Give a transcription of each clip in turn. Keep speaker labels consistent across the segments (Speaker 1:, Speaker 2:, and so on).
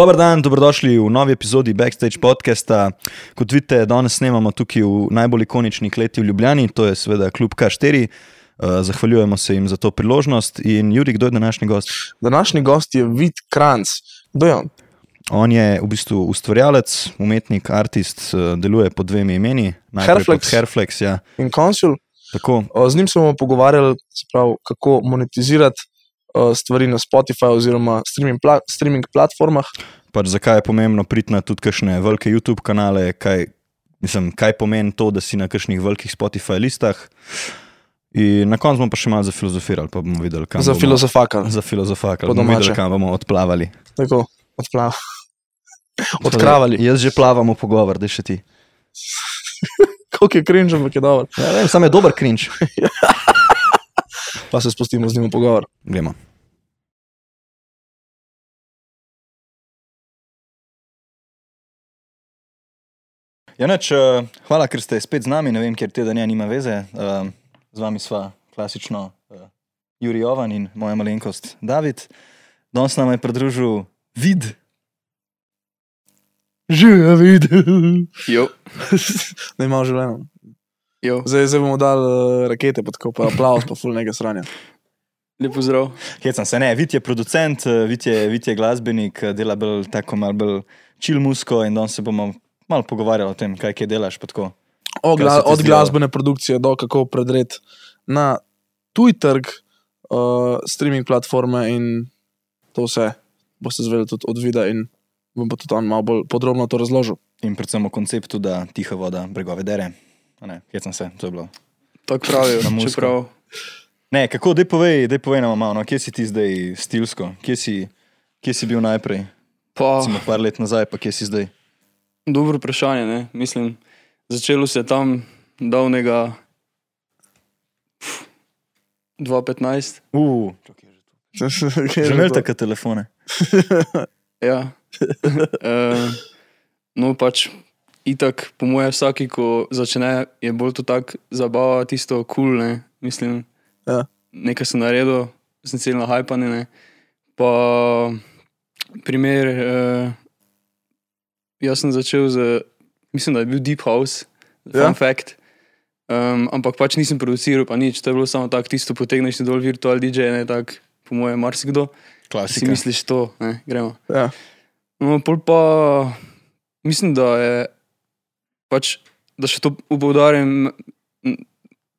Speaker 1: Dober dan, dobrodošli v novi epizodi Backstage podcasta. Kot vidite, danes snemamo tukaj v najbolj ikonični kleti v Ljubljani, to je seveda klub K4. Uh, zahvaljujemo se jim za to priložnost. In Juri, kdo je današnji gost?
Speaker 2: Današnji gost je Vid Kranc. Kdo je on?
Speaker 1: On je v bistvu ustvarjalec, umetnik, artist, uh, deluje pod dvemi imeni. Pod Hairflex, ja.
Speaker 2: In konsul.
Speaker 1: Tako,
Speaker 2: Z njim smo pogovarjali, pravi, kako monetizirati stvari na Spotify oziroma streaming, pla streaming platformah.
Speaker 1: pač zakaj je pomembno priti na tudi kakšne velike YouTube kanale, kaj, mislim, kaj pomeni to, da si na kakšnih velikih Spotify listah. In na koncu bomo pa še malo zafilozofirali, pa bomo videli, kam
Speaker 2: Za
Speaker 1: bomo,
Speaker 2: filozofaka.
Speaker 1: za filozofaka, bomo videli,
Speaker 2: domače.
Speaker 1: kam bomo odplavali.
Speaker 2: Tako, odplav. Odkravali.
Speaker 1: Jaz že plavam v pogovor, da še ti.
Speaker 2: Koliko je cringe, ampak je dobro.
Speaker 1: Ja, vem, sam je dober krinč.
Speaker 2: Pa se spustimo z njim v pogovor.
Speaker 1: Gremo. Ja, neč, uh, hvala, ker ste spet z nami. Ne vem, ker teden je, nima veze. Uh, z vami sva klasično uh, Juri Jovan in moja malenkost David. Danes nam je pridružil vid.
Speaker 2: Živijo, vidi.
Speaker 3: Jo,
Speaker 2: Da imamo življenje.
Speaker 3: Jo,
Speaker 2: Zdaj, zdaj bomo dali uh, rakete, pa tako pa aplaus, pa ful nekaj sranja.
Speaker 3: lepo zdrav.
Speaker 1: Hecam se, ne, vid je producent, uh, vid je, vid je glasbenik, uh, dela bolj tako malo bolj chill musko in danes se bomo malo pogovarjali o tem, kaj kaj delaš. tako.
Speaker 2: O, gla od glasbene produkcije do kako predret na tuj trg, uh, streaming platforme in to vse. Boste zvedeli tudi od videa in bom pa tudi on malo bolj podrobno to razložil.
Speaker 1: In predvsem o konceptu, da tiha voda bregove dere. Ne, hecam se, to je bilo.
Speaker 3: Tako pravijo,
Speaker 1: Na musko.
Speaker 3: čeprav
Speaker 1: Ne, kako, dej povej, dej povej nam malo, no, kje si ti zdaj stilsko, kje si, kje si bil najprej,
Speaker 3: pa
Speaker 1: recimo par let nazaj, pa kje si zdaj.
Speaker 3: dobro vprašanje, ne? mislim, začelo se je tam davnega pf, 2015.
Speaker 1: Uf, že imel take telefone.
Speaker 3: Ja. uh, no, pač itak, po mojem, vsaki, ko začne, je bolj to tako zabava, tisto kul, cool, ne, mislim.
Speaker 2: Ja.
Speaker 3: Nekaj sem naredil, sem cel na hajpane, ne. Pa primer, uh, jaz sem začel z, mislim, da je bil Deep House,
Speaker 2: Ja.
Speaker 3: fun fact. Um, ampak pač nisem produciral, pa nič, to je bilo samo tako, tisto potegneš dol virtual DJ, ne tako, po mojem, marsikdo. Si
Speaker 1: Klasika.
Speaker 3: misliš to, ne, gremo.
Speaker 2: Ja.
Speaker 3: No, pol pa mislim, da je pač, da še to upoudarim,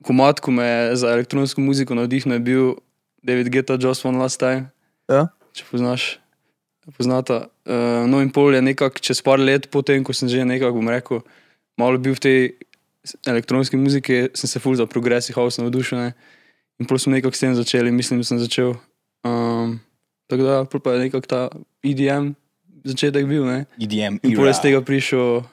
Speaker 3: komat, ko me je za elektronsko muziko navdihnil, je bil David Geta, Just One Last Time.
Speaker 2: Ja.
Speaker 3: Če poznaš, poznata. Uh, no, in pol je nekako čez par let, potem ko sem že nekako, bom rekel, malo bil v tej elektronski muziki, sem se ful za progressive house navdušil. Ne? In pol smo nekako s tem začeli, mislim, da sem začel. Um, tako da, pol pa je nekako ta EDM začetek bil. Ne?
Speaker 1: EDM.
Speaker 3: In pol je z tega prišel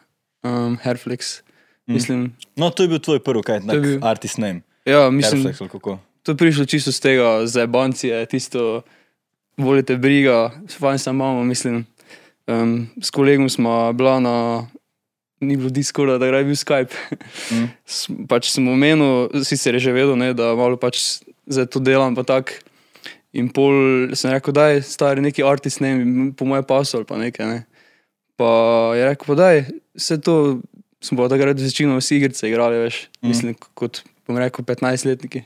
Speaker 3: um, Hairflex.
Speaker 1: Mm.
Speaker 3: Mislim,
Speaker 1: No, to je bil tvoj prvi, kaj,
Speaker 3: To je
Speaker 1: tak
Speaker 3: bil-
Speaker 1: artist name.
Speaker 3: ja, mislim,
Speaker 1: ali kako.
Speaker 3: to je prišlo čisto z tega, za bancije, tisto, volite briga, fajn sem imamo, mislim. Um, s kolegom smo bila na, ni bilo Discorda, da je bil Skype.
Speaker 1: Mm.
Speaker 3: Pač sem omenil, sicer je že vedel, ne, da malo pač zdaj to delam, pa tako. In pol sem rekel, da je stari neki artist, ne, po moje pasol, pa nekaj. Ne. Pa je rekel, pa daj, vse to smo pa takrat večino vsi igrice igrali, veš,
Speaker 1: Mm.
Speaker 3: mm. mislim, kot bom rekel, 15-letniki.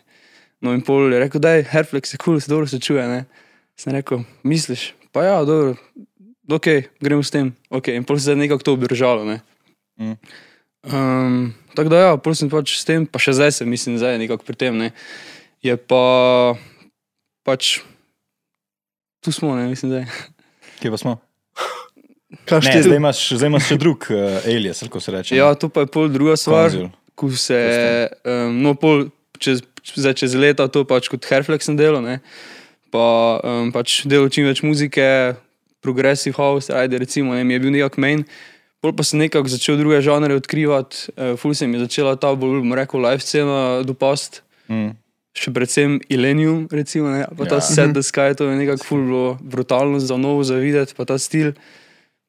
Speaker 3: No in pol je rekel, da je Herflex je kul, cool, se dobro se čuje, ne. Sem rekel, misliš, pa ja, dobro, ok, gremo s tem, ok, in pol se je nekako to obdržalo, ne.
Speaker 1: Mm.
Speaker 3: Um, tako da ja, pol sem pač s tem, pa še zdaj sem, mislim, zdaj nekako pri tem, ne. Je pa pač, tu smo, ne, mislim, zdaj.
Speaker 1: Kje pa smo?
Speaker 2: Kaj
Speaker 1: Ne, zdaj imaš, zdaj imaš še drug uh, alias, kako se reče.
Speaker 3: Ja, to pa je pol druga stvar. Ko se, um, no, pol čez, zdaj čez leta to pač kot Herflex sem delal, ne, pa um, pač delal čim več muzike, progressive house, ajde recimo, ne, mi je bil nekak main, pol pa sem nekako začel druge žanre odkrivati, uh, ful se mi je začela ta bolj, bom rekel, live scena dopast,
Speaker 1: Mm.
Speaker 3: še predvsem Illenium, recimo, ne, pa ta
Speaker 1: Ja.
Speaker 3: Set the Sky, to je nekako ful bilo brutalno za novo zavideti, pa ta stil,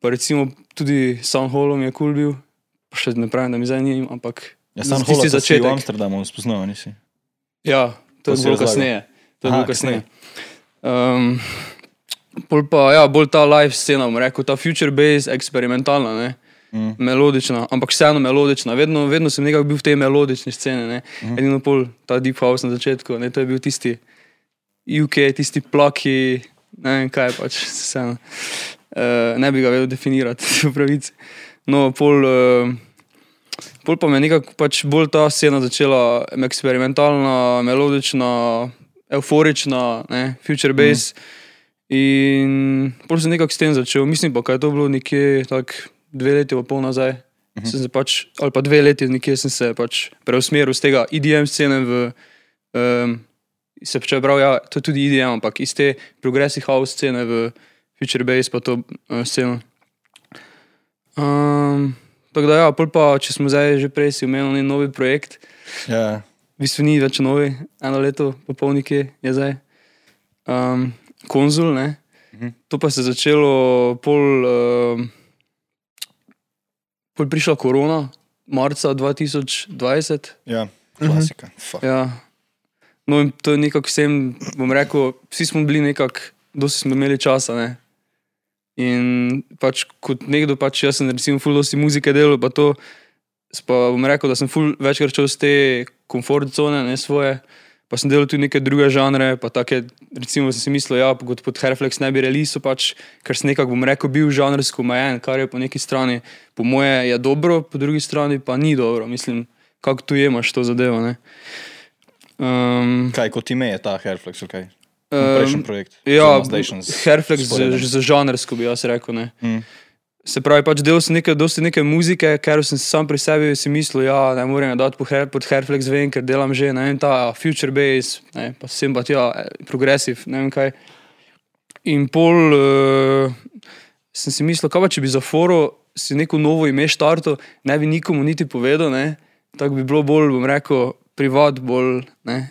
Speaker 3: pa recimo tudi Soundhallom je kul cool bil, pa še ne pravim, da mi zdaj ni, ampak
Speaker 1: Ja, sam
Speaker 3: tisti
Speaker 1: holo, začetek. v
Speaker 3: začetek.
Speaker 1: Amsterdamu spoznal, nisi.
Speaker 3: Ja,
Speaker 1: To
Speaker 3: to je bilo kasneje. To je
Speaker 1: Aha,
Speaker 3: bilo kasneje. Um, Pol pa, ja, bolj ta live scena, bom rekel, ta future base, eksperimentalna, ne.
Speaker 1: Mm.
Speaker 3: Melodična, ampak vseeno melodična. Vedno, vedno sem nekako bil v tej melodični sceni. Ne.
Speaker 1: Mhm.
Speaker 3: Edino pol ta deep house na začetku, ne, to je bil tisti UK, tisti plaki, ne vem kaj pač, vseeno. Uh, ne bi ga vedel definirati, v pravici. No, pol, uh, pol pa me je nekako pač bolj ta scena začela eksperimentalna, melodična, euforična, ne, future bass. Mm. In pol sem nekako s tem začel, mislim pa, kaj je to bilo nekje tako dve leti, pa pol nazaj. -hmm. sem se pač, ali pa dve leti, nekje sem se pač preusmeril z tega EDM scene v. Um, se čeprav, ja, to je tudi EDM, ampak iz te progressive house scene v future bass, pa to uh, sceno. Um, tako da, ja, pa, če smo zdaj že prej si omenili en novi projekt,
Speaker 1: Ja,
Speaker 3: v bistvu ni več novi, eno leto, pa pol nekje je zdaj. Um, konzul, ne.
Speaker 1: Mhm.
Speaker 3: To pa se je začelo pol. Um, pol prišla korona, marca 2020.
Speaker 1: ja, klasika. Fuck.
Speaker 3: Ja. No, in to je nekako vsem, bom rekel, vsi smo bili nekako, dosti smo imeli časa. Ne? In pač kot nekdo, pač jaz sem recimo ful dosti muzike delal, pa to, pa bom rekel, da sem ful večkrat šel z te komfort cone, ne svoje, pa sem delal tudi neke druge žanre, pa take, recimo sem si mislil, ja, kot pod Herflex ne bi releaso, pač, ker sem nekako, bom rekel, bil žanrsko omejen, kar je po neki strani, po moje je dobro, po drugi strani pa ni dobro, mislim, kako tu jemaš to zadevo, ne. Um,
Speaker 1: Kaj kot ime je ta Herflex, okay?
Speaker 3: Um,
Speaker 1: Prejšnji projekt.
Speaker 3: Ja,
Speaker 1: z-
Speaker 3: Herflex
Speaker 1: sporedom.
Speaker 3: za žanrsko bi jaz rekel. Ne.
Speaker 1: Mm.
Speaker 3: Se pravi, pač delal sem nekaj, dosti neke muzike, ker sem sam pri sebi si mislil, da ne morem dati po her, pod Herflex ven, ker delam že ne vem, ta future bass, ne, pa sem pa tja, progresiv, ne vem kaj. In pol uh, sem si mislil, kaj pa če bi za foro si neko novo ime štartil, ne bi nikomu niti povedal, ne, tako bi bilo bolj, bom rekel, privat, bolj, ne.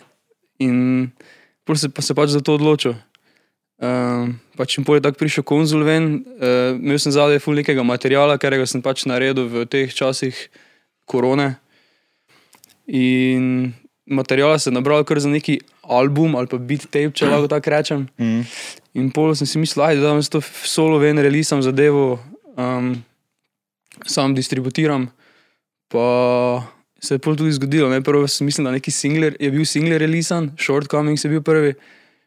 Speaker 3: In pol se, pa se pač za to odločil. Um, pač in pol je tako prišel konzul ven, uh, imel sem zadaj ful nekega materiala, ker ga sem pač naredil v teh časih korone. In materiala sem nabral kar za neki album ali pa beat tape, če lahko tako rečem.
Speaker 1: Mm.
Speaker 3: In pol sem si mislil, da vam to solo ven, relisam zadevo, um, sam distributiram. Pa se je pol tudi zgodilo. Ne? Prvo sem mislil, da neki singler, je bil singler relisan, Shortcomings je bil prvi.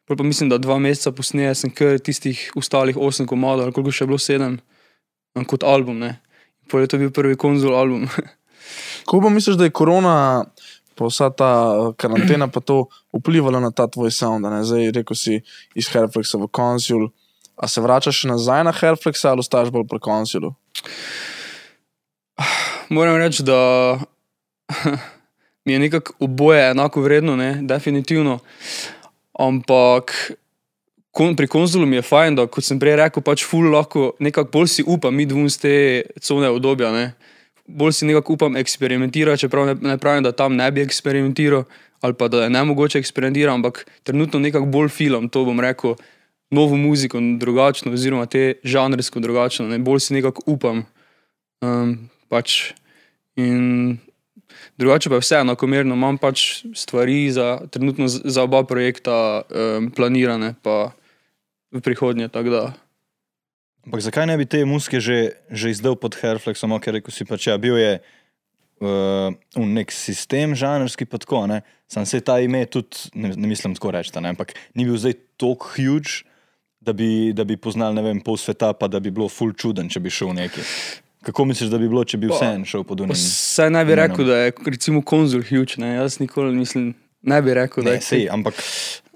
Speaker 3: Pol pa mislim, da dva meseca posneje sem kar tistih ostalih osem komadov, ali koliko še je bilo sedem, um, kot album. Ne? Pol je to bil prvi konzul album.
Speaker 2: Kako pa misliš, da je korona, pa vsa ta eh, karantena, pa to vplivala na ta tvoj sound? Ne? Zdaj, rekel si iz Herflexa v konzul. A se vračaš nazaj na Herflexa ali ostaš bolj pri konzulu?
Speaker 3: Moram reči, da mi je nekako oboje enako vredno, ne? definitivno. Ampak kon, pri konzulu mi je fajn, da kot sem prej rekel, pač ful lahko nekako bolj si upam, mi dvom z te cone obdobja. Ne? Bolj si nekako upam eksperimentirati, čeprav ne, ne pravim, da tam ne bi eksperimentiral ali pa da je ne mogoče eksperimentirati, ampak trenutno nekako bolj filam to, bom rekel, novo muziko, drugačno, oziroma te žanrsko drugačno, ne? bolj si nekako upam. Um, pač. In drugače pa je vse enakomerno, imam pač stvari za, trenutno za oba projekta um, planirane, pa v prihodnje.
Speaker 1: Ampak zakaj ne bi te muske že, že izdal pod Herflexom, ker rekel si pač, ja, bil je uh, nek sistem žanrski, pa tako, ne? Sam se ta ime tudi, ne, ne mislim tako reči, ampak ni bil zdaj tako huge, da bi, da bi poznal, ne vem, pol sveta, pa da bi bilo full čuden, če bi šel neki. Kako misliš, da bi bilo, če bi vse en šel pod unim?
Speaker 3: Saj ne bi
Speaker 1: imenom?
Speaker 3: rekel, da je recimo konzul huge, ne? jaz nikoli mislim, ne bi rekel, da
Speaker 1: Ne,
Speaker 3: je
Speaker 1: sej, ampak,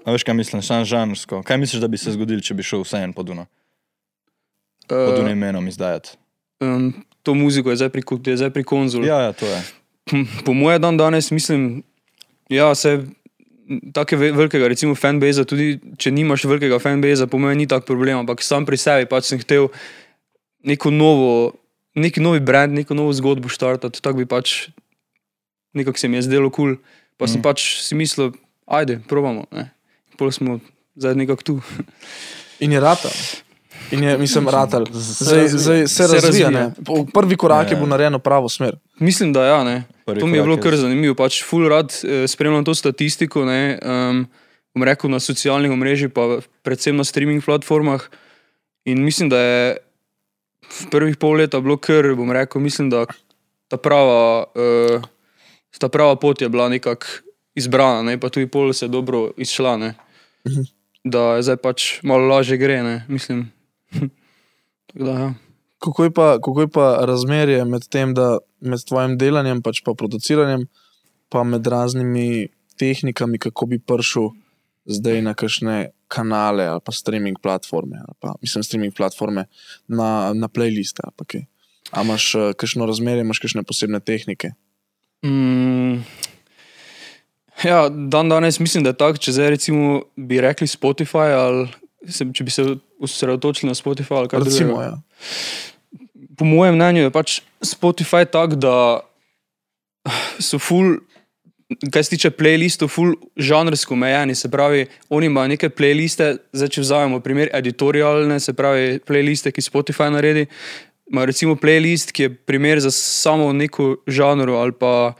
Speaker 1: veš, kaj mislim, sam žanrsko. Kaj misliš, da bi se zgodilo, če bi šel vse en pod uno? Pod
Speaker 3: uh,
Speaker 1: unim imenom izdajati.
Speaker 3: um, to muziko je zdaj pri, je zdaj pri konzulu.
Speaker 1: Ja, ja, to je.
Speaker 3: po mojem dan danes mislim, ja, se tako velikega, recimo, fanbase, tudi če nimaš velikega fanbase, po mojem ni tak problem, ampak sam pri sebi pač sem hotel neko novo, neki novi brand, neko novo zgodbo štartati, tako bi pač nekako se mi je zdelo kul, cool, pa sem
Speaker 1: Mhm.
Speaker 3: pač si mislil, ajde, probamo. Ne. Pol smo zdaj nekako tu.
Speaker 2: In je ratal. In je, mislim, ratal.
Speaker 1: Se
Speaker 2: Zdaj,
Speaker 1: razvija.
Speaker 2: zdaj se,
Speaker 3: Se
Speaker 2: razvija.
Speaker 3: razvija.
Speaker 2: ne. Po- Prvi korak
Speaker 1: Ja,
Speaker 2: je
Speaker 1: ja.
Speaker 2: bil narejen v pravo smer.
Speaker 3: Mislim, da ja, ne. To mi je bilo kar
Speaker 1: z-
Speaker 3: zanimivo. Pač ful rad eh, spremljam to statistiko, ne, um, bom rekel na socialnih omrežjih, pa predvsem na streaming platformah. In mislim, da je prvih pol leta bilo kar, bom rekel, mislim, da ta prava, uh, ta prava pot je bila nekako izbrana, ne? pa tudi pol se je dobro izšla. Ne? Da je zdaj pač malo lažje gre, ne? mislim. Da, ja.
Speaker 2: Kako je, pa, kako je pa razmerje med tem, da med tvojim delanjem, pač pa produciranjem, pa med raznimi tehnikami, kako bi prišel zdaj na kakšne kanale ali pa streaming platforme, pa mislim, streaming platforme na, na playliste. ali imaš uh, kakšno razmerje, imaš kakšne posebne tehnike?
Speaker 3: Mm, ja, dan danes mislim, da je tako, če zdaj recimo bi rekli Spotify ali se, če bi se osredotočili na Spotify ali kaj drugega.
Speaker 2: ja.
Speaker 3: Po mojem mnenju je pač Spotify tak, da so full, kar se tiče playlistov, full žanrsko omejeni. Se pravi, oni imajo neke playliste, zdaj če vzamemo primer editorialne, se pravi, playliste, ki Spotify naredi. Imajo recimo playlist, ki je primer za samo neko žanro ali pa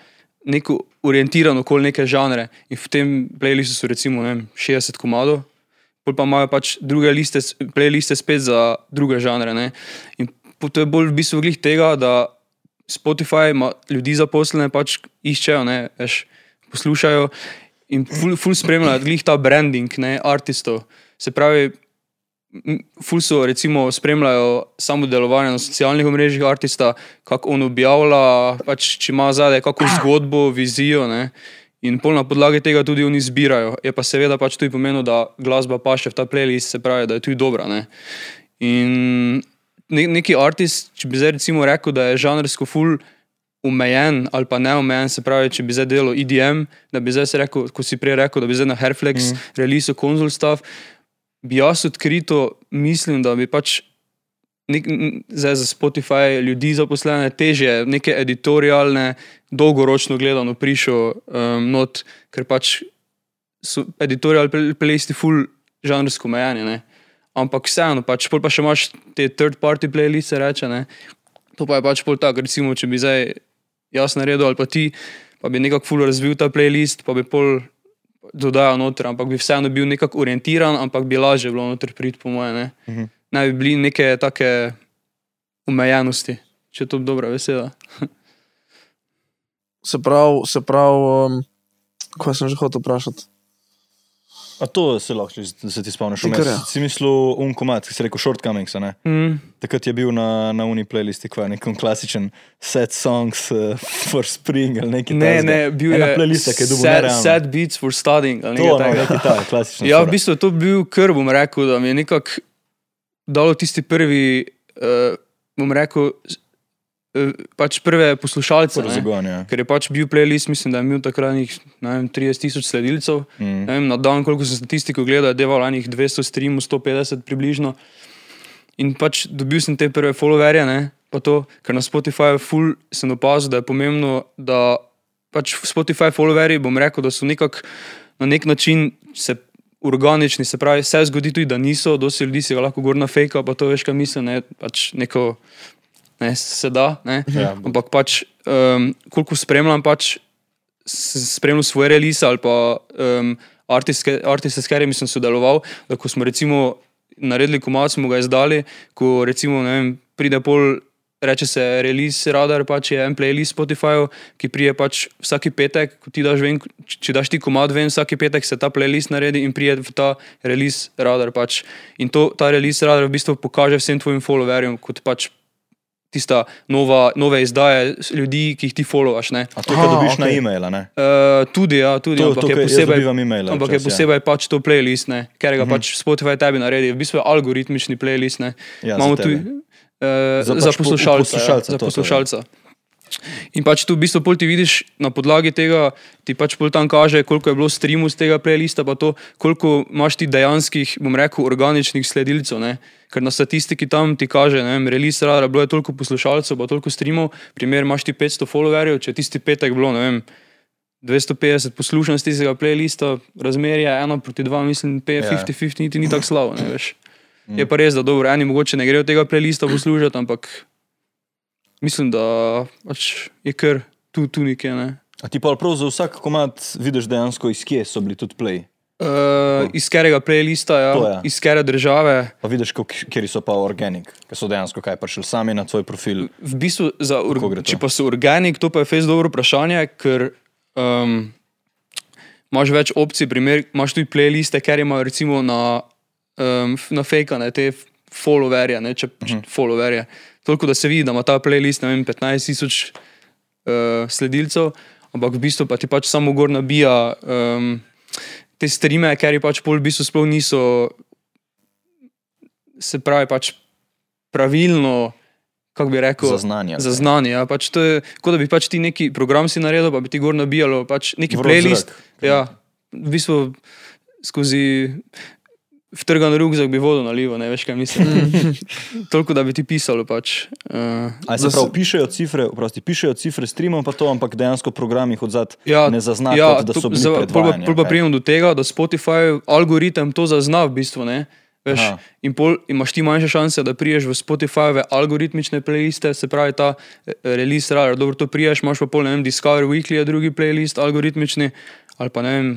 Speaker 3: neko orientirano okoli neke žanre. In v tem playlistu so recimo vem, 60 komadov. Pol pa imajo pač druge liste, playliste spet za druge žanre. Ne? In to je bolj v bistvu glih tega, da Spotify ima ljudi zaposlene, pač iščejo, ne, veš, poslušajo in ful, ful spremljajo glih ta branding, ne, artistov. Se pravi, ful so recimo spremljajo samo delovanje na socialnih omrežjih artista, kako on objavlja, pač če ima zadaj kakšno zgodbo, vizijo. Ne, In pol na podlagi tega tudi oni zbirajo. Je pa seveda pač tudi pomenilo, da glasba paše v ta playlist, se pravi, da je tudi dobra. Ne? In ne, neki artist, če bi zdaj recimo rekel, da je žanrsko ful omejen ali pa neomejen, se pravi, če bi zdaj delal EDM, da bi zdaj rekel, kot si prej rekel, da bi zdaj na Herflex mm. release konzul stav, bi jaz odkrito mislim, da bi pač nek, zdaj za Spotify ljudi zaposlene teže neke editorialne, dolgoročno gledano prišel um, not, ker pač so editorial play- playlisti full žanrsko omejeni. ne. Ampak vseeno, pač, pol pa še imaš te third party playliste, reče, ne. To pa je pač pol tako, recimo, če bi zdaj jaz naredil ali pa ti, pa bi nekako full razvil ta playlist, pa bi pol dodajal noter, ampak bi vseeno bil nekako orientiran, ampak bi lažje bilo noter priti, po moje. Ne,
Speaker 1: Mhm.
Speaker 3: ne bi bili neke take omejenosti, če je to dobra beseda.
Speaker 2: Se pravi, se pravi um, kaj sem že hotel vprašati?
Speaker 1: A to se lahko, se ti spomniš.
Speaker 2: Ti kar ja.
Speaker 1: Si mislil unkomat, ki si rekel shortcomings, ne?
Speaker 3: Mm.
Speaker 1: Takrat je bil na, na uni playlisti, kva, nek klasičen set songs uh, for spring ali neki
Speaker 3: Ne, ne, bil je
Speaker 1: playlista, ki je dobil
Speaker 3: sad,
Speaker 1: nerealno.
Speaker 3: sad beats for studying. ali nekaj
Speaker 1: no,
Speaker 3: takega.
Speaker 1: neki ta, klasičen.
Speaker 3: Ja, v bistvu to bil kar, bom rekel, da mi je nekako dalo tisti prvi, uh, bom rekel, pač prve poslušalce.
Speaker 1: Zagon, ja.
Speaker 3: Ker je pač bil playlist, mislim, da je imel takrat nekih, ne vem, 30 tisoč sledilcev.
Speaker 1: Mm.
Speaker 3: Vem, na dan, koliko sem statistiko gledal, je deval enih 200 streamov, 150 približno. In pač dobil sem te prve followerje, ne, pa to, ker na Spotifyju ful sem opazil, da je pomembno, da pač Spotify followerji, bom rekel, da so nekako na nek način se organični, se pravi, se zgodi tudi, da niso, dosti ljudi si ga lahko gor na fake, pa to veš, kaj mislim, ne, pač neko, ne, se da, ne.
Speaker 1: Ja.
Speaker 3: Ampak pač, um, koliko spremljam, pač s- spremljal svoje release ali pa um, artiste, artiste, s katerimi sem sodeloval, da ko smo recimo naredili komat, smo ga izdali, ko recimo, vem, pride pol. Reče se release radar, pač je en playlist Spotifyju, ki prije pač vsaki petek, ko ti daš ven, če daš ti komad ven, vsaki petek se ta playlist naredi in prije v ta release radar pač. In to, ta release radar v bistvu pokaže vsem tvojim followerjem kot pač tista nova, nove izdaje ljudi, ki jih ti followaš. Ne?
Speaker 1: A to, kar dobiš na
Speaker 2: okej.
Speaker 1: e-mail, ne?
Speaker 3: Uh, tudi, ja, tudi,
Speaker 1: To,
Speaker 3: ampak
Speaker 1: to,
Speaker 3: je posebej,
Speaker 1: e-maile
Speaker 3: ampak je
Speaker 1: včasih, ja.
Speaker 3: posebej pač to playlist, ne, ker ga pač Spotify tebi naredi. V bistvu je algoritmični playlist. Ne.
Speaker 1: Ja,
Speaker 3: Imamo
Speaker 1: za
Speaker 3: tudi uh,
Speaker 1: Za pač
Speaker 3: za
Speaker 1: po-
Speaker 3: poslušalca.
Speaker 1: poslušalca,
Speaker 3: ja, za
Speaker 1: to, to, ja.
Speaker 3: In pač tu v bistvu pol ti vidiš na podlagi tega, ti pač pol tam kaže, koliko je bilo streamov z tega playlista, pa to, koliko imaš ti dejanskih, bom rekel, organičnih sledilcev. Ne? Ker na statistiki tam ti kaže, ne vem, release radar, bilo je toliko poslušalcev, pa toliko streamov, primer imaš ti 500 followerjev, če tisti petek bilo, ne vem, 250 poslušanj z tistega playlista, razmerje 1 proti 2, mislim,
Speaker 1: Ja.
Speaker 3: 50-50, niti ni tako slabo, ne veš. Je pa res, da dobro, eni mogoče ne grejo tega playlista poslušati, ampak mislim, da pač je kar tu, tu nekje. Ne.
Speaker 1: A ti pa prav za vsak komad vidiš dejansko, iz kje so bili tudi play.
Speaker 3: Uh, iz katerega playlista, ja,
Speaker 1: To
Speaker 3: iz katere države.
Speaker 1: Pa vidiš, kjer so pa organik, ki so dejansko kaj prišli sami na tvoj profil.
Speaker 3: V bistvu, za
Speaker 1: to?
Speaker 3: če pa so organik, to pa je fez dobro vprašanje, ker um, imaš več opcij. Primer, imaš tudi playliste, ker imajo recimo na, um, na fejkane te f- followerje, ne, če, če
Speaker 1: Mhm.
Speaker 3: followerje. Toliko, da se vidi, da ima ta playlist vem, 15 tisoč uh, sledilcev, ampak v bistvu pa ti pač samo gor nabija um, te streame, ker pač pol v bistvu sploh niso, se pravi, pač pravilno, kako bi rekel,
Speaker 1: Zaznanje.
Speaker 3: za znanje. Ja, pač to je kot da bi pač ti neki program si naredil, pa bi ti gor nabijalo pač neki
Speaker 1: Vroč
Speaker 3: playlist.
Speaker 1: zrak.
Speaker 3: Ja, v bistvu skozi vtrgan rukzak bi vodo nalival, ne veš kaj mislim. Toliko, da bi ti pisalo pač. Uh,
Speaker 1: Ali se pravi, pišejo cifre, prosti, pišejo cifre streamov, pa to, ampak dejansko program jih odzad
Speaker 3: Ja,
Speaker 1: ne zazna,
Speaker 3: ja,
Speaker 1: kot, da
Speaker 3: to-
Speaker 1: so bili predvajani.
Speaker 3: pol pa pridemo do tega, da Spotify algoritem to zazna v bistvu. Ne? Veš,
Speaker 1: Aha.
Speaker 3: in pol imaš ti manjše šanse, da priješ v Spotifyove algoritmične playliste, se pravi ta eh, release radar. Dobro, to priješ, imaš pa pol, ne vem, Discover Weekly je drugi playlist, algoritmični, ali pa ne vem,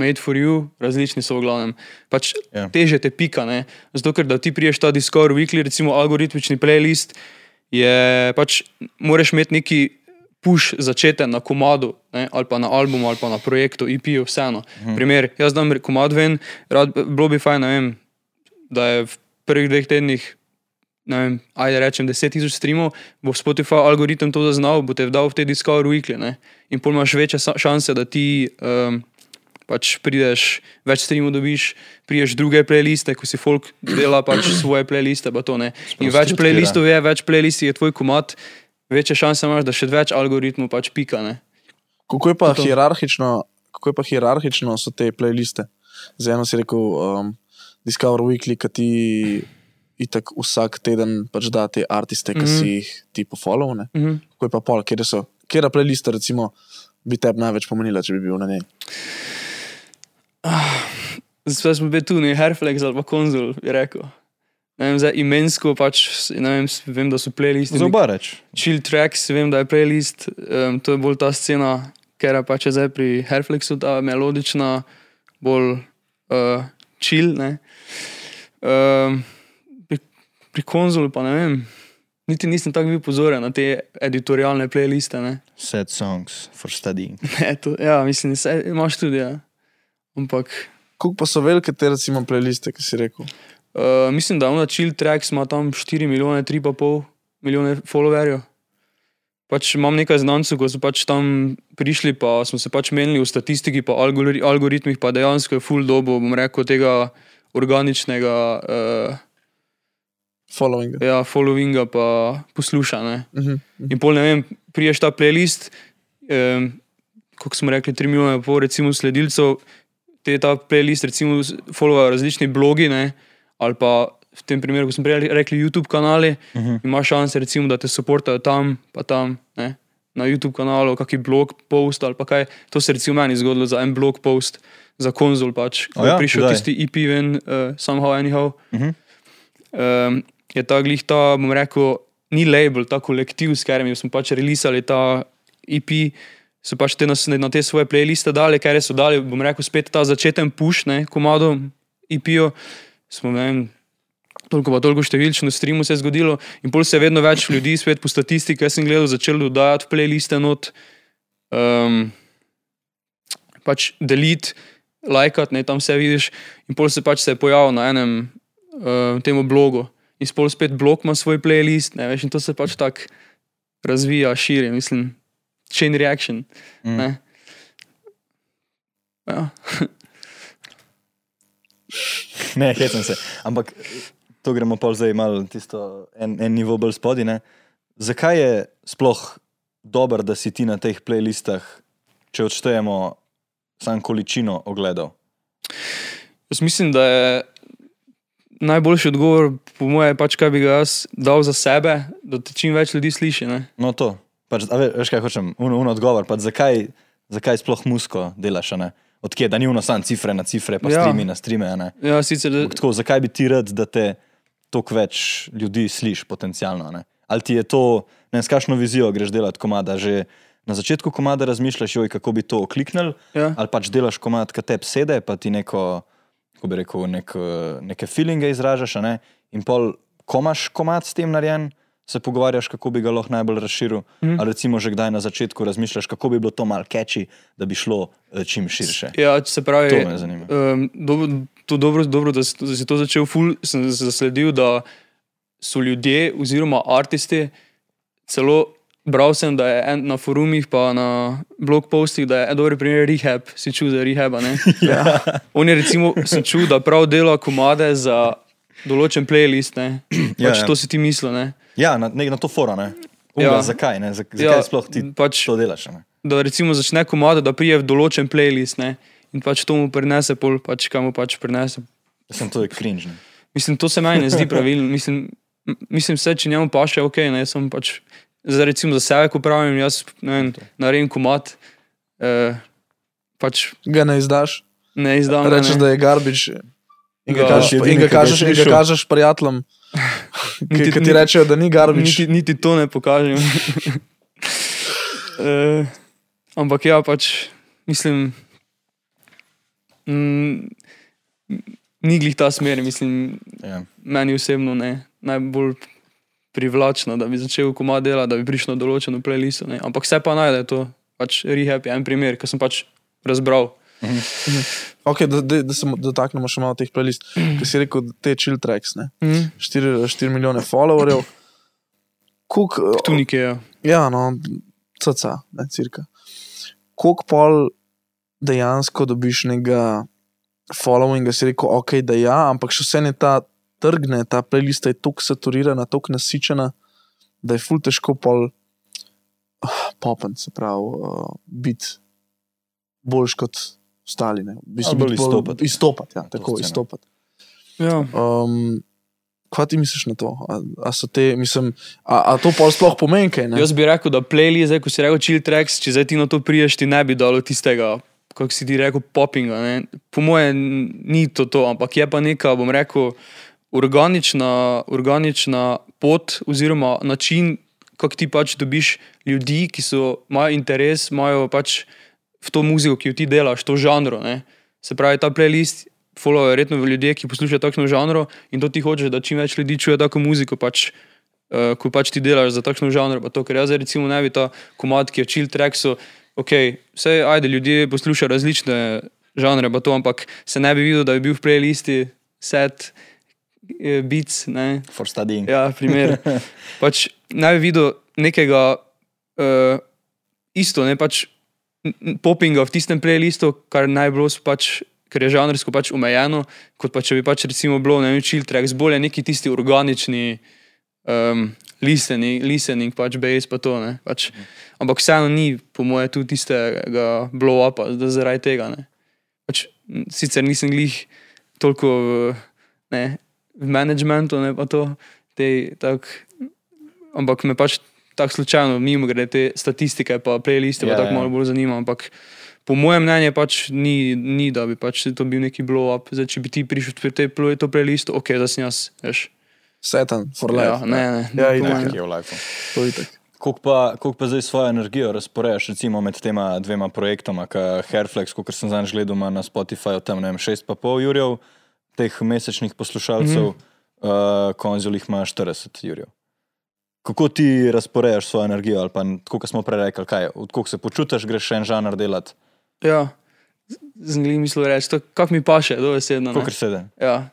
Speaker 3: Made for You, različni so v glavnem. Pač
Speaker 1: Ja.
Speaker 3: teže te pika, ne? Zato, ker da ti priješ ta Discover Weekly, recimo algoritmični playlist, je pač, moraš imeti neki push začeten na komadu, ne, ali pa na albumu, ali pa na projektu, EP-ju, vseeno. Mhm. Primer, jaz dam komad ven, rad, bilo bi fajn, vem, da je v prvih dveh tednih, ne vem, ajde rečem, 10 tisoč streamov, bo Spotify algoritem to zaznal, bo te dal v te Discover Weekly, ne, in pol imaš večje šanse, da ti um, pač prideš, več streamov dobiš, priješ druge playliste, ko si folk dela pač svoje playliste, pa to ne. In več playlistov je, več playlistov je tvoj komat, večje šanse imaš, da še več algoritmov pač pika, ne.
Speaker 2: Kako je pa
Speaker 3: To.
Speaker 2: hierarhično, kako je pa hierarhično so te playliste? Za eno si rekel um, Discover Weekly, ki ti itak vsak teden pač da te artiste, ki
Speaker 3: Mhm.
Speaker 2: si jih ti pofollowne.
Speaker 3: Mhm.
Speaker 2: Kako je pa pol, kje so, kje playlista recimo bi tebi največ pomenila, če bi bil na njej?
Speaker 3: Zdaj smo bili tu, ne Herflex ali pa konzul, bi rekel. Vem, zdaj imensko pač, vem, vem da so playlisti.
Speaker 1: Za oba reč.
Speaker 3: Chill Tracks, vem, da je playlist, um, to je bolj ta scena, ker je pač zdaj pri Herflexu ta melodična, bolj uh, chill. Ne? Um, pri, pri konzulu pa ne vem, niti nisem tako bil pozoren na te editorialne playliste. Ne?
Speaker 1: Sad songs for studying.
Speaker 3: Ne, to, ja, mislim, se, imaš tudi, ja. Ampak
Speaker 2: Kako pa so velike te recimo playliste, ki si rekel?
Speaker 3: uh, mislim, da ona Chill Tracks ima tam 4 milijone, 3,5 milijone followerjev. Pač imam nekaj znancev, ko so pač tam prišli, pa smo se pač menili v statistiki, pa algori, algoritmih, pa dejansko je full dobo, bom rekel, tega organičnega uh,
Speaker 2: Following.
Speaker 3: ja, followinga pa posluša. Ne?
Speaker 2: Uh -huh.
Speaker 3: In pol ne vem, priješ ta playlist, um, kot smo rekli, 3 milijone, pol recimo sledilcev, te ta playlist recimo followajo različni blogi, ne, ali pa v tem primeru, ko smo prej rekli, YouTube kanali, uh -huh. imaš šanse recimo, da te supportajo tam, pa tam, ne, na YouTube kanalu, kakšen blog post ali pa kaj. To se je recimo meni zgodilo za en blog post, za konzul pač, ko
Speaker 1: O
Speaker 3: je
Speaker 1: ja,
Speaker 3: prišel
Speaker 1: kdaj?
Speaker 3: tisti EP ven, uh, somehow, anyhow.
Speaker 1: Mhm.
Speaker 3: Um, je ta glih ta, bom rekel, ni label, ta kolektiv, s katerim smo pač releasali ta EP, so pač te nas na te svoje playliste dali, ker so dali, bom rekel, spet ta začeten push, ne, komado EP-jo, smo, ne vem, toliko pa toliko številčno streamu se je zgodilo in pol se je vedno več ljudi, spet po statistiki, jaz sem gledal, začeli dodajati v playliste not, um, pač deliti, lajkati, ne, tam vse vidiš in pol se pač se je pojavil na enem uh, temu blogu. In spol spet blog ima svoj playlist, ne veš, in to se pač tako razvija, širi, mislim, chain reaction.
Speaker 1: Mm.
Speaker 3: Ja.
Speaker 1: Ne, hecam se. Ampak to gremo pa zdaj malo tisto en, en nivo bolj spodaj. ne. Zakaj je sploh dobro, da si ti na teh playlistah, če odštejemo sam količino ogledov?
Speaker 3: Jaz mislim, da je najboljši odgovor, po mojem, pač kaj bi ga jaz dal za sebe, da te čim več ljudi sliši. Ne?
Speaker 1: No, to. Pač, a ve- veš, kaj hočem? Un, un odgovor. Pač zakaj, zakaj sploh musko delaš? ne? Odkje, da ni uno samo cifre na cifre, pa
Speaker 3: Ja.
Speaker 1: streami na streame. ne?
Speaker 3: Ja, sicer,
Speaker 1: Ampak Tako, zakaj bi ti rad, da te toliko več ljudi sliši potencialno? Ne? Ali ti je to, ne s kakšno vizijo greš delati komada, že na začetku komada razmišljaš, joj, kako bi to okliknil,
Speaker 3: Ja.
Speaker 1: ali pač delaš komad, ki te sede, pa ti neko, kako bi rekel, nek, neke feelinge izražaš, ne? in pol, ko imaš komad s tem narejen, se pogovarjaš, kako bi ga lahko najbolj razširil. Mm. Ali recimo že kdaj na začetku razmišljaš, kako bi bilo to mal catchy, da bi šlo eh, čim širše.
Speaker 3: Ja, se pravi,
Speaker 1: To me zanima.
Speaker 3: Um, dobro, to dobro, dobro da, da si to začel, ful, sem zasledil, da so ljudje oziroma aristi celo. Bral sem, da je en, na forumih, pa na blog postih, da je en dober primer rehab, si čutil za rehab. ja. On je recimo, sem čutil, da prav dela komade za določen playlist. Ne?
Speaker 1: Ja,
Speaker 3: Pač
Speaker 1: ja.
Speaker 3: to si ti mislil. Ne?
Speaker 1: Ja, na, na to fora, ne? Uga,
Speaker 3: Ja.
Speaker 1: Zakaj, ne? Zak, zakaj
Speaker 3: Ja,
Speaker 1: sploh ti
Speaker 3: pač-
Speaker 1: to delaš? Ne?
Speaker 3: Da recimo začne komado, da prije v določen playlist ne? in pač to mu prinese, pol, pač, kam mu pač prinese.
Speaker 1: Sem to je cringe. Ne?
Speaker 3: Mislim, to se meni ne zdi pravilno. Mislim, mislim se, če njemu paše, ok, ne, sem pač, za, recimo za sebe, ko pravim, jaz vem, naredim komat, eh, pač
Speaker 2: Ga ne izdaš,
Speaker 3: ne izdam.
Speaker 2: rečeš,
Speaker 3: ne.
Speaker 2: da je garbič. In ga
Speaker 3: Ga-
Speaker 2: kažeš, in ga kažeš, in ga kažeš prijateljem, ki, ki ti rečejo, da ni garbič.
Speaker 3: Niti, niti to ne pokažem. uh, ampak ja, pač mislim, mm, ni glih ta smer, mislim,
Speaker 1: Ja.
Speaker 3: meni osebno ne najbolj privlačno, da bi začel komad dela, da bi prišel na določeno playlisto. Ne. Ampak vse pa najde to. Pač rehab je en primer, ki sem pač razbral.
Speaker 2: Okay, da, da, da se mo- dotaknemo še malo teh playlist. Ki si rekel, te chill tracks, ne?
Speaker 3: Mm.
Speaker 2: 4, 4 milijone followerjev. Kuk,
Speaker 3: Tu nekje je.
Speaker 2: ja, no, cca, ne, cirka. Koliko pol dejansko dobiš nekega followinga, si rekel, ok, da ja, ampak še vse ne ta trgne, ta playlista je tako saturirana, tako nasičena, da je ful težko pol uh, popen, se pravi, uh, biti boljš kot ostali. Ne. V
Speaker 1: Ali bolj izstopati.
Speaker 2: Izstopati, ja, tako izstopati.
Speaker 3: Ja.
Speaker 2: Um, kaj ti misliš na to? A, a, te, mislim, a, a to pol sploh pomeni kaj? Ne?
Speaker 3: Jaz bi rekel, da playlist, zdaj, ko si rekel chill tracks, če zdaj ti na to priješ, ti ne bi dalo tistega, kako si ti rekel, poppinga. Ne? Po mojem, ni to to, ampak je pa neka, bom rekel, organična, organična pot oziroma način, kako ti pač dobiš ljudi, ki so, imajo interes, imajo pač v to muziko, ki jo ti delaš, to žanro. Ne? Se pravi, ta playlist. Follow verjetno ljudje, ki poslušajo takšno žanro in to ti hočeš, da čim več ljudi čuje tako muziko, pač uh, ko pač ti delaš za takšno žanr. pa To, ker jaz recimo ne bi ta komad, ki je chill track, so, ok, vse, ajde, ljudje poslušajo različne žanre, to, ampak se ne bi videl, da bi bil v playlisti set, eh, beats, ne.
Speaker 1: For studying.
Speaker 3: Ja, primer. pač ne bi videl nekega uh, isto, ne pač poppinga v tistem playlistu, kar naj bilo s pač. Ker je žanrsko pač omejeno, kot pa če bi pač recimo bilo ne vem, chill tracks, bolje neki tisti organični um, listening, listening, pač base pa to. Ne, pač. Ampak vseeno ni, po moje, tu tistega blow-upa, da zaradi tega. Ne. Pač, sicer nisem glih toliko v, ne, v managementu, ne pa to, te, tak, ampak me pač tako slučajno, mimo grede te statistike, pa playliste,
Speaker 1: Ja,
Speaker 3: pa tako
Speaker 1: ja.
Speaker 3: malo bolj zanima. Ampak po mojem mnenju pač ni, ni, da bi pač to bil neki blow-up. Zdaj, če bi ti prišel v te pl- to playlisto, ok, da sem jaz, veš.
Speaker 2: Setan, for
Speaker 3: Ja,
Speaker 2: life.
Speaker 3: ne, ne,
Speaker 2: Ja,
Speaker 3: po
Speaker 2: itak,
Speaker 3: mojem.
Speaker 1: Ki je v lifeu.
Speaker 2: To je tako.
Speaker 1: Koliko pa, koliko pa zdaj svojo energijo razporejaš, recimo med tema dvema projektoma, ki Hairflex, kot sem zdaj gledal, na Spotifyju tam ne vem, 6,5 jurjev teh mesečnih poslušalcev, mm -hmm. uh, konzul jih ima 40 jurjev. Kako ti razporejaš svojo energijo, ali pa kot smo prej rekli, kaj, odkud se počutiš, greš še en žanr delati,
Speaker 3: Ja, z njim mislil reči, to, kak mi paše, dovesedno. ne.
Speaker 1: kot se da.
Speaker 3: Ja,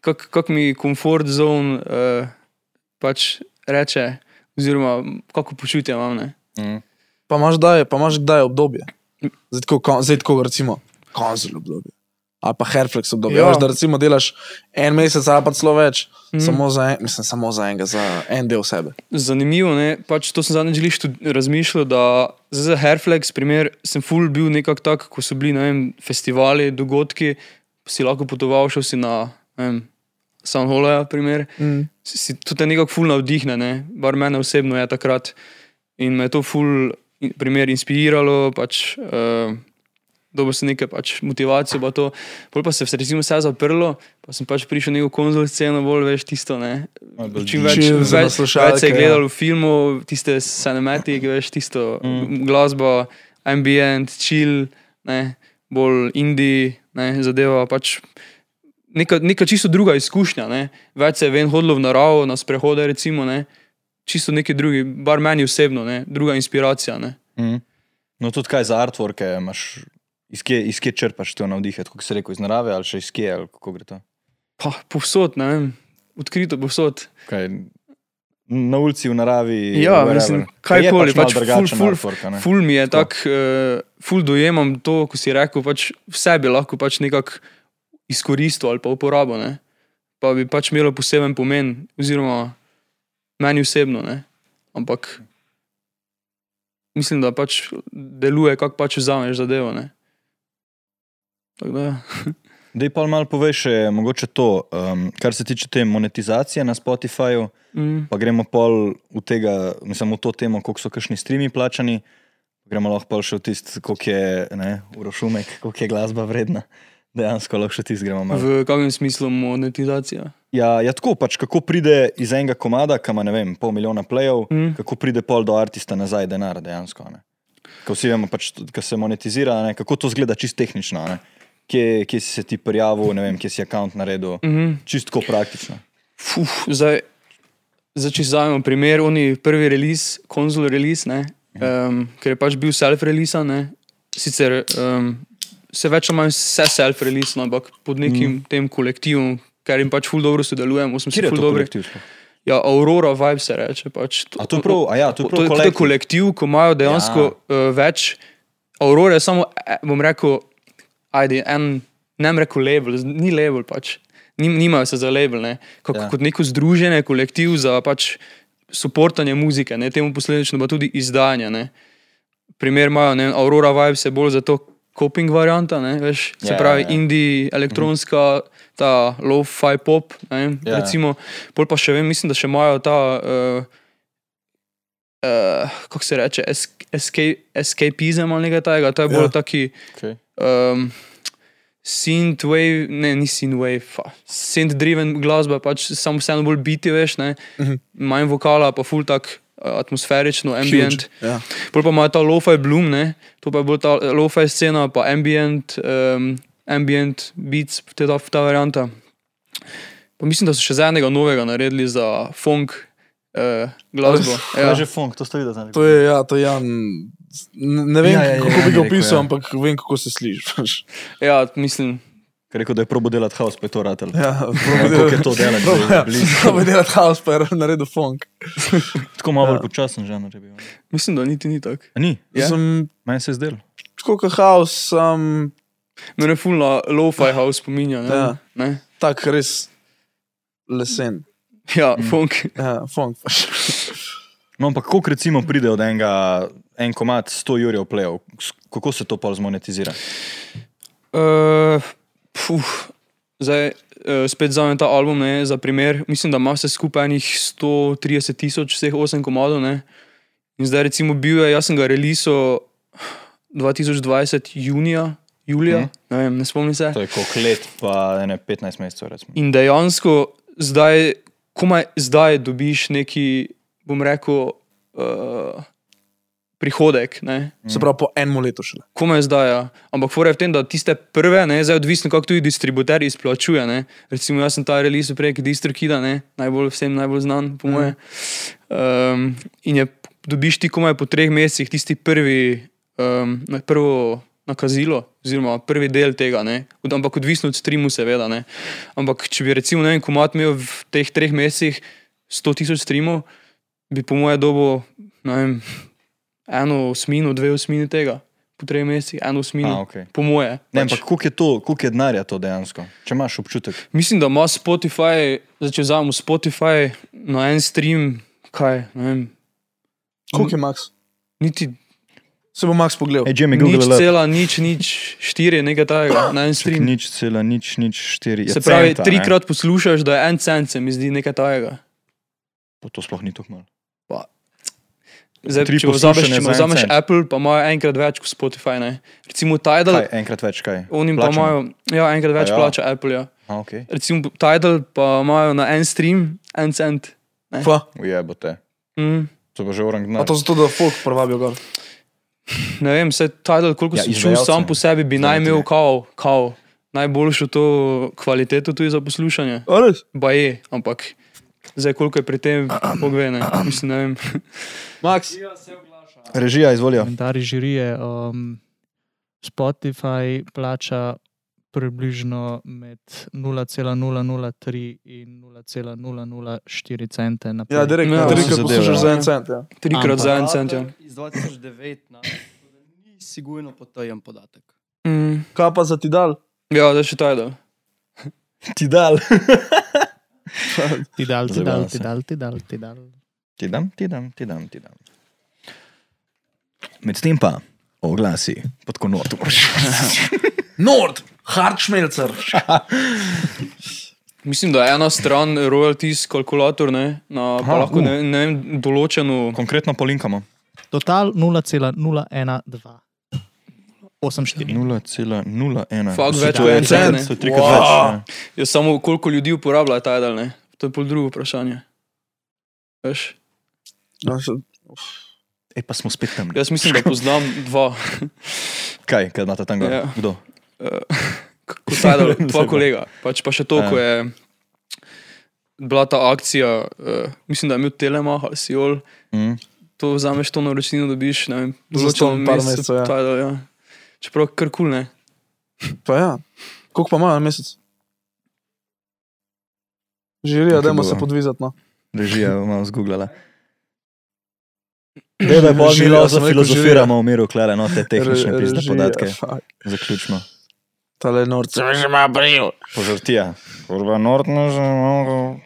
Speaker 3: kak, kak mi komfort zone uh, pač reče, oziroma kako počutje imam. Ne?
Speaker 1: Mm.
Speaker 2: Pa imaš kdaj, pa imaš kdaj obdobje. Zdaj tako, zdaj tako recimo, konzul obdobje. Ali pa Hairflex obdobje. Veš, da recimo delaš en mesec ali pa celo več, mm. samo, za en, mislim, samo za enega, za en del sebe.
Speaker 3: Zanimivo je, pač to sem zadnjič glih štud- razmišljal, da za Hairflex, primer, sem full bil nekako tak, ko so bili vem, festivali, dogodki, si lahko potoval, šel si na vem, San Holoja, primer.
Speaker 2: Mm.
Speaker 3: si si- to te nekako ful navdihne, ne? bar mene osebno je takrat. In me je to ful in- primer inspiriralo, pač, uh, dobil sem nekaj pač motivacijo, pa to, pol pa se je recimo vse zaprlo, pa sem pač prišel neko konzol sceno, bolj veš tisto, ne. Čim več, več, več se je
Speaker 2: ja.
Speaker 3: gledalo v filmu, tiste cinematic, veš, tisto mm. glasba, ambient, chill, ne, bolj indie, ne, zadeva pač. Neka, neka čisto druga izkušnja, ne. več se je ven hodilo v naravo, na sprehode, recimo, ne. čisto neki drugi, bar meni osebno, ne. druga inspiracija. Ne.
Speaker 1: Mm. No, tudi kaj za artworke imaš, iz kje, iz kje črpaš to navdihet, kot si rekel, iz narave ali še iz kje, ali kako gre to?
Speaker 3: Pa, povsod, ne vem, odkrito povsod.
Speaker 1: Kaj, na ulici, v naravi.
Speaker 3: Ja,
Speaker 1: wherever.
Speaker 3: mislim,
Speaker 1: je
Speaker 3: kajkoli,
Speaker 1: pač,
Speaker 3: pač
Speaker 1: pač
Speaker 3: ful- ful-
Speaker 1: artwork, a ne?
Speaker 3: Ful mi je
Speaker 1: Tako.
Speaker 3: tak, uh, ful dojemam to, ko si rekel, pač vse bi lahko pač nekako izkoristil ali pa uporabo, ne. Pa bi pač imelo poseben pomen, oziroma meni osebno, ne. Ampak mislim, da pač deluje, kako pač vzameš zadevo, ne. Da.
Speaker 1: Dej pa malo povej še mogoče to, um, kar se tiče te monetizacije na Spotifyju,
Speaker 3: mm,
Speaker 1: pa gremo pol v, tega, mislim, v to temo, koliko so kakšni streami plačani. Gremo lahko pol še v tisti, koliko je ne, urošumek, koliko je glasba vredna. Dejansko lahko še tisti gremo malo.
Speaker 3: v kakšnem smislu monetizacija.
Speaker 1: Ja, ja, tako pač, kako pride iz enega komada, ki ima ne vem, pol milijona plejev,
Speaker 3: Mm.
Speaker 1: kako pride pol do artista nazaj denar dejansko. Ne? Ko vsi vemo, pač, ko se monetizira, ne? kako to zgleda čist tehnično. Ne? Kje, kje si se ti prijavil, ne vem, kje si račun naredil, mm.
Speaker 3: Mhm.
Speaker 1: čisto praktično.
Speaker 3: Fuf, zdaj, zdaj, če vzamemo primer, oni prvi release, konzul release, ne, um, ker je pač bil self-release, sicer um, se več ali manj vse self-release, no, ampak pod nekim mm. tem kolektivom, ker jim pač ful dobro sodelujemo, smo si ful
Speaker 1: to
Speaker 3: dobri.
Speaker 1: kolektiv?
Speaker 3: Ja, Aurora Vibe se reče. Pač.
Speaker 1: A to je prav- a ja, to je prav
Speaker 3: to, to je
Speaker 1: kolektiv.
Speaker 3: kolektiv, ko imajo dejansko ja. uh, več. Aurora je samo, eh, bom rekel, ajde, en, ne bom rekel label, ni label pač. Nim, nimajo se za label, ne. Kot,
Speaker 1: Ja.
Speaker 3: kot neko združenje, kolektiv za pač suportanje muzike, ne, temu posledično pa tudi izdajanje. Ne. Primer imajo, ne, vem, Aurora Vibes je bolj za to coping varianta, ne, veš, se
Speaker 1: Ja,
Speaker 3: pravi
Speaker 1: ja, ja.
Speaker 3: indie, elektronska, ta low-fi pop, ne, vem,
Speaker 1: Ja.
Speaker 3: recimo, pol pa še vem, mislim, da še imajo ta, uh, uh, kako se reče, escape, escapizem ali nekaj takega, to je bolj
Speaker 2: Ja.
Speaker 3: ja. taki
Speaker 1: Okay.
Speaker 3: um, synthwave, ne, ni synthwave, synth-driven glasba, pač samo vseeno bolj biti, veš, ne,
Speaker 2: Mhm.
Speaker 3: manj vokala, pa full tak uh, atmosferično, ambient.
Speaker 2: Huge, Ja.
Speaker 3: Pol pa imajo ta lo-fi bloom, ne? to pa je bolj ta lo-fi scena, pa ambient, um, ambient beats, te ta, ta varianta. Pa mislim, da so še za enega novega naredili za funk uh, glasbo.
Speaker 1: Ja.
Speaker 3: Ja.
Speaker 1: že funk, to ste videli.
Speaker 2: To je, ja, to je Jan. Ne, vem,
Speaker 1: Ja,
Speaker 2: ja,
Speaker 1: ja,
Speaker 2: ja,
Speaker 1: ja,
Speaker 2: kako
Speaker 1: ja,
Speaker 2: bi ga
Speaker 1: rekel,
Speaker 2: opisal,
Speaker 1: ja.
Speaker 2: ampak vem, kako se slišiš.
Speaker 3: ja, mislim,
Speaker 1: Ker rekel, da je probo delati house, pa je to ratelj.
Speaker 2: Ja,
Speaker 1: Koliko je to delati, zdaj, blizu.
Speaker 2: Probi delati house, pa je naredil funk.
Speaker 1: Tako malo bolj
Speaker 2: Ja.
Speaker 1: počasen žanr je bil.
Speaker 3: mislim, da niti ni tako.
Speaker 1: Ni,
Speaker 3: Ja.
Speaker 2: Sem
Speaker 1: meni se je zdelo.
Speaker 2: tako kot house, sem
Speaker 3: Mene ful na lo-fi house spominja. Ne?
Speaker 2: Ja.
Speaker 3: Ne?
Speaker 2: tak res lesen.
Speaker 3: Ja funk.
Speaker 2: Ja, funk.
Speaker 1: No, ampak koliko recimo pride od enega, en komat 100 jurjev plejev, kako se to pa zmonetizira?
Speaker 3: Uh, puf, zdaj, uh, spet za ta album, ne, za primer. Mislim, da ima vse skupaj enih 130 tisoč, vseh 8 komadov. Ne. In zdaj, recimo, bil je, jaz sem ga releasal 2020, junija, julija,
Speaker 1: Mhm.
Speaker 3: mm. ne, vem, ne spomnim se.
Speaker 1: To je koliko let, pa ene 15 mesecev, recimo.
Speaker 3: In dejansko zdaj, komaj zdaj dobiš neki, bom rekel, uh, prihodek. Ne.
Speaker 2: Se pravi, po enem letu šele.
Speaker 3: komaj zdaj. Ja. Ampak fora je v tem, da tiste prve, ne, zdaj odvisno, kako tudi distributer izplačuje. Ne. Recimo, jaz sem ta release prek DistroKida, ne, najbolj vsem najbolj znan, po moje. Um, in je dobiš ti komaj po treh mesecih tisti prvi, um, na- prvo nakazilo, oziroma prvi del tega, ne. Ampak odvisno od streamu, seveda. Ne. Ampak če bi recimo vem, komat imel v teh treh mesecih 100 tisoč streamov, bi po moje dobo, vem, eno osmino, dve osmini tega, po treh mesecih, eno osmino,
Speaker 1: A, okay.
Speaker 3: po moje.
Speaker 1: Ne,
Speaker 3: pač.
Speaker 1: ampak koliko je to, koliko je denarja to dejansko, če imaš občutek?
Speaker 3: Mislim, da ima Spotify, zdaj če vzamemo Spotify na en stream, kaj, ne vem,
Speaker 2: Koliko je Max?
Speaker 3: niti
Speaker 2: Se bo Max pogledal.
Speaker 1: Ej, Jimmy,
Speaker 3: nič cela, nič, nič, štiri, nekaj takega, na en stream.
Speaker 1: Nič cela, nič, nič, štiri. je
Speaker 3: Se pravi,
Speaker 1: centa, ne?
Speaker 3: trikrat poslušaš, da je en cent, se mi zdi nekaj takega.
Speaker 1: Pa To sploh ni tako malo.
Speaker 3: Zdaj,
Speaker 1: Tri
Speaker 3: če vzameš, če vzameš. Apple, pa imajo enkrat več kot Spotify. Ne? Recimo Tidal,
Speaker 1: Kaj, enkrat več, kaj?
Speaker 3: oni pa imajo, ja, enkrat več
Speaker 1: A ja.
Speaker 3: plača Apple. Ja.
Speaker 1: A, okay.
Speaker 3: Recimo Tidal pa imajo na en stream en cent.
Speaker 2: Pa,
Speaker 1: Ujebote.
Speaker 3: Mm.
Speaker 1: To bo že orang
Speaker 2: a
Speaker 1: dna.
Speaker 2: to zato, da folk privabijo gor.
Speaker 3: Ne vem, se Tidal, koliko
Speaker 1: Ja,
Speaker 3: si čutil sam po sebi, bi naj imel kao, kao najboljšo to kvaliteto tudi za poslušanje.
Speaker 2: A res?
Speaker 3: Pa je, ampak zdaj koliko je pri tem, pogve, ne, mislim, ne vem.
Speaker 2: Max,
Speaker 1: Režija, izvolijo.
Speaker 4: Komentarji žirije. Um, Spotify plača približno med 0,003 in 0,004 cente na
Speaker 2: ja, direkt,
Speaker 3: Ja,
Speaker 2: ja,
Speaker 1: zadeve,
Speaker 2: poslušaš za en cent. Ja.
Speaker 3: Trikrat za en cent. Ja.
Speaker 5: Iz 2019, tako da ni sigurno potrjen podatek.
Speaker 3: Mm.
Speaker 2: Kaj pa za ti dal?
Speaker 3: ja, da še Tidal.
Speaker 1: Ti dal.
Speaker 4: Ti dal, ti dal, ti dal, ti dal, ti dal.
Speaker 1: Ti dam, ti dam, ti dam, ti dam. Medtem pa oglasi pod konotom.
Speaker 2: Nord, Hartschmelzer.
Speaker 3: Mislim, da je ena stran royalties kalkulator, ne, na,
Speaker 1: Aha,
Speaker 3: lahko
Speaker 1: uh.
Speaker 3: ne, ne vem, določeno.
Speaker 1: Konkretno polinkamo.
Speaker 4: Total 0,012. 84.
Speaker 1: 0,01.
Speaker 3: Fak
Speaker 1: To so
Speaker 3: več kot en cent, ne.
Speaker 1: To je trikrat
Speaker 2: Wow.
Speaker 1: več. ja.
Speaker 3: Je samo koliko ljudi uporablja Tidal, ne. To je pol drugo vprašanje. Veš?
Speaker 2: No, se-
Speaker 1: Ej, pa smo spet tam.
Speaker 3: Jaz mislim, da poznam dva.
Speaker 1: Kaj, kaj imate tam gor?
Speaker 3: Ja.
Speaker 1: Kdo?
Speaker 3: Kot Tidal, dva kolega. Pač pa še to,
Speaker 1: Ja.
Speaker 3: ko je bila ta akcija, uh, mislim, da je imel Telemach ali Siol,
Speaker 1: Mm.
Speaker 3: to vzameš to naročnino, dobiš, ne vem, določeno
Speaker 2: par
Speaker 3: mesec,
Speaker 2: ja.
Speaker 3: Ja. Čeprav kar kul, ne.
Speaker 2: Pa ja. Koliko pa imajo na mesec? Žirija, dajmo
Speaker 1: bo?
Speaker 2: se podvizati. No.
Speaker 1: Režija je malo zgooglala. Dej, da je bolj
Speaker 2: Režija,
Speaker 1: milo
Speaker 2: sem rekel
Speaker 1: filozofiramo v miru, klere, no te tehnične
Speaker 2: Re-
Speaker 1: pizde
Speaker 2: režija,
Speaker 1: podatke.
Speaker 2: fuck.
Speaker 1: Zaključno.
Speaker 2: Tale nord, se mi že ima bril.
Speaker 1: Požrtija. Kurva, Nordno že mogo.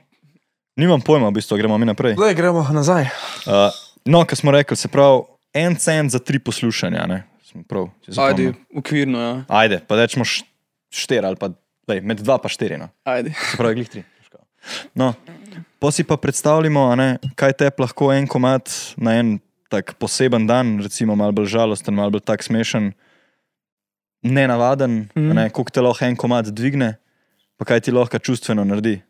Speaker 1: Nimam pojma, v bistvu, gremo mi naprej.
Speaker 2: Zdaj gremo nazaj.
Speaker 1: Uh, no, kar smo rekli, se pravi, en cent za tri poslušanja, ne? Smo prav.
Speaker 3: Ajde, ukvirno, ja.
Speaker 1: Ajde, pa rečemo štiri ali pa, lej, med dva pa štiri, no.
Speaker 3: Ajde.
Speaker 1: Se pravi, glih tri. No, pa si pa predstavljamo, a ne, kaj te lahko en komat na en tak poseben dan, recimo malo bolj žalosten, malo bolj tak smešen, nenavaden,
Speaker 3: Mhm.
Speaker 1: mm. ne, koliko te lahko en komat dvigne, pa kaj ti lahko čustveno naredi.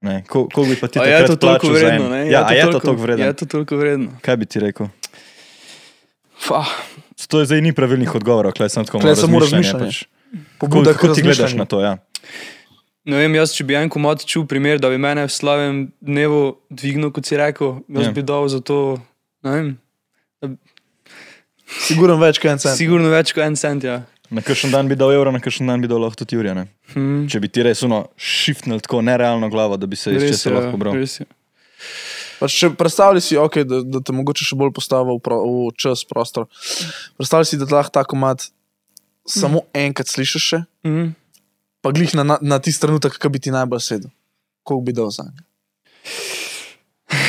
Speaker 1: Ne, kol- koliko bi pa ti
Speaker 3: A je to toliko vredno, ne?
Speaker 1: Ja, a je to toliko vredno?
Speaker 3: Je to toliko vredno.
Speaker 1: Kaj bi ti rekel?
Speaker 3: Fa.
Speaker 1: To je zdaj ni pravilnih odgovorov, klej sem tako
Speaker 2: je
Speaker 1: malo
Speaker 2: samo
Speaker 1: razmišljanje. Pač. Kako, kako ti gledaš na to? Ja?
Speaker 3: Ne vem, jaz, če bi en komat čul primer, da bi mene v slavem dnevu dvignil, kot si rekel, jaz
Speaker 1: Ja.
Speaker 3: yeah. bi dal za to, ne vem,
Speaker 2: Sigurno več kot en cent.
Speaker 3: sigurno več kot en cent, ja.
Speaker 1: Na kakšen dan bi dal evro, na kakšen dan bi dal lahko tudi Jurija.
Speaker 3: Hmm.
Speaker 1: Če bi ti res uno shiftnil tako nerealno glavo, da bi se iz
Speaker 3: Res
Speaker 1: česa
Speaker 3: je,
Speaker 1: lahko bral.
Speaker 2: Pač, če predstavljaj si, okay, da, da te mogoče še bolj postavi v, pro, v čas, prostor. Predstavljaj si, da lahko ta komat samo enkrat slišiš, še,
Speaker 3: Hmm.
Speaker 2: pa glih na, na, na tisti trenutek, ki bi ti najbolj sedel. Koliko bi dal za njega?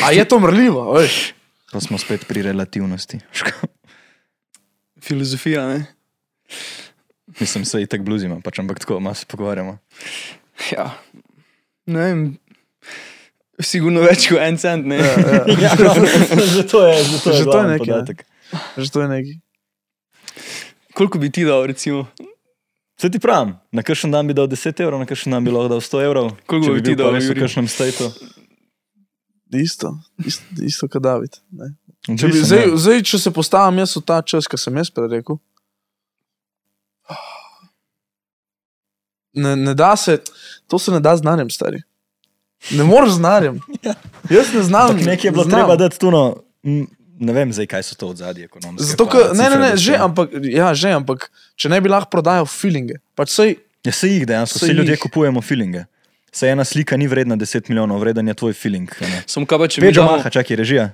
Speaker 2: A je to mrljivo? Veš?
Speaker 1: Pa smo spet pri relativnosti.
Speaker 3: Filozofija, ne.
Speaker 1: Mislim, se i tak bluzima, pač ampak tako, malo se pogovarjamo.
Speaker 3: Ja. Ne vem, sigurno več kot en cent, ne.
Speaker 2: Ja, ja.
Speaker 1: zato je, zato
Speaker 2: Že to je
Speaker 1: glavni
Speaker 2: nekaj, ne.
Speaker 1: podatek.
Speaker 2: Že to je nekaj.
Speaker 3: Koliko bi ti dal, recimo?
Speaker 1: Se ti pravim, na kakšen dan bi dal 10 evrov, na kakšen dan bi lahko dal 100 evrov.
Speaker 3: Koliko
Speaker 1: če
Speaker 3: bi ti dal,
Speaker 1: res v
Speaker 3: Jurij?
Speaker 1: kakšnem statu.
Speaker 2: Isto, isto, isto kot David. Ne? Če, bi, zdaj,
Speaker 1: ja.
Speaker 2: zdaj, če se postavim jaz v ta čas, ki sem jaz prej ne, ne da se, to se ne da znanjem, stari. Ne moreš znanjem. Jaz ne znam.
Speaker 1: Ampak nekje je bilo
Speaker 2: znam.
Speaker 1: treba dati tuno, m, ne vem zdaj, kaj so to od zadnje ekonomske.
Speaker 2: Zato, ker, ne, ne, ne, že, ampak, ja, že, ampak, če ne bi lahko prodajal feelinge, pač sej,
Speaker 1: Ja, se jih dejansko,
Speaker 2: Se
Speaker 1: vsi ljudje
Speaker 2: jih.
Speaker 1: kupujemo feelinge. Se ena slika ni vredna 10 milijonov, vreden je tvoj ne.
Speaker 3: Samo kaj pa, če
Speaker 1: Pedro
Speaker 3: dal...
Speaker 1: Maha, čakaj, režija.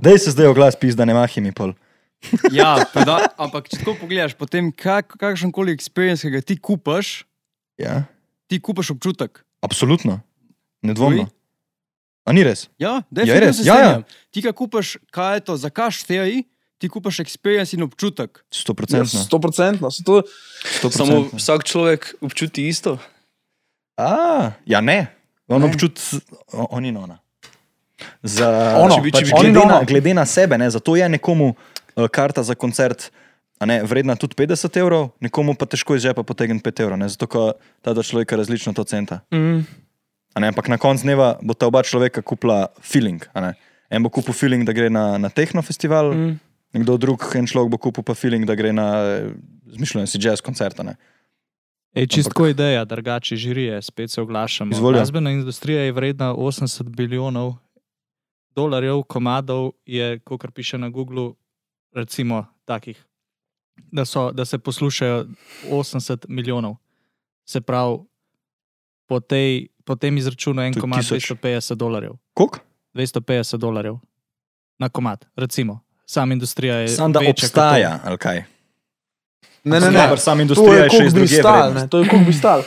Speaker 1: Dej se zdaj oglas, pis, da ne mahi mi pol.
Speaker 5: Ja, pa da, ampak če tako pogledaš, potem kak, kakšen koli experience, ki ga ti kupaš,
Speaker 1: Ja,
Speaker 5: ti kupaš občutek.
Speaker 1: absolutno. Nedvomno. A ni res?
Speaker 5: Ja,
Speaker 1: je
Speaker 5: definitivno
Speaker 1: res,
Speaker 5: se
Speaker 1: ja, ja.
Speaker 5: Ti, ki kupaš, kaj je to, za kaj šteji, ti kupaš experience in občutek.
Speaker 1: 100%.
Speaker 2: ja, sto procentno. se to-
Speaker 1: 100%.
Speaker 3: Samo vsak človek občuti isto.
Speaker 1: A, ja, ne. On
Speaker 5: Ne.
Speaker 1: občut, on, in ona. Za,
Speaker 2: Ono,
Speaker 1: če bi, če bi
Speaker 2: pač
Speaker 1: glede, na, glede na sebe, ne, zato je nekomu karta za koncert ne, vredna tudi 50 evrov, nekomu pa težko iz žepa potegne 5 evrov, ne, zato ker ta dva človeka različno to centa.
Speaker 3: Mm.
Speaker 1: Ne, ampak na koncu dneva bo ta oba človeka kupila feeling. En bo kupil feeling, da gre na, na tehno festival, mm. Nekdo drug, en človek bo kupil pa feeling, da gre na eh, zmišljen si jazz koncert. a ne.
Speaker 4: Ej, čist
Speaker 1: Ampak-
Speaker 4: ideja, drugače žirije, spet se oglašamo.
Speaker 1: Izvoli.
Speaker 4: Glasbena industrija je vredna 80 bilijonov dolarjev, komadov je, kot piše na Googlu, recimo takih, da, so, da se poslušajo 80 milijonov. Se pravi, po, tej, po tem izračunu en
Speaker 1: To je
Speaker 4: komad
Speaker 1: tisoč.
Speaker 4: 250 dolarjev.
Speaker 1: Koliko?
Speaker 4: 250 dolarjev na komad, recimo. Sam industrija je.
Speaker 1: Sam da
Speaker 4: kot to.
Speaker 1: obstaja, ali kaj?
Speaker 2: Ne, ne, ne.
Speaker 1: Dobro, sam
Speaker 2: To
Speaker 1: industrija
Speaker 2: je
Speaker 1: je šest
Speaker 2: bi
Speaker 1: drugih
Speaker 2: stal, ne, to je koliko bi stal.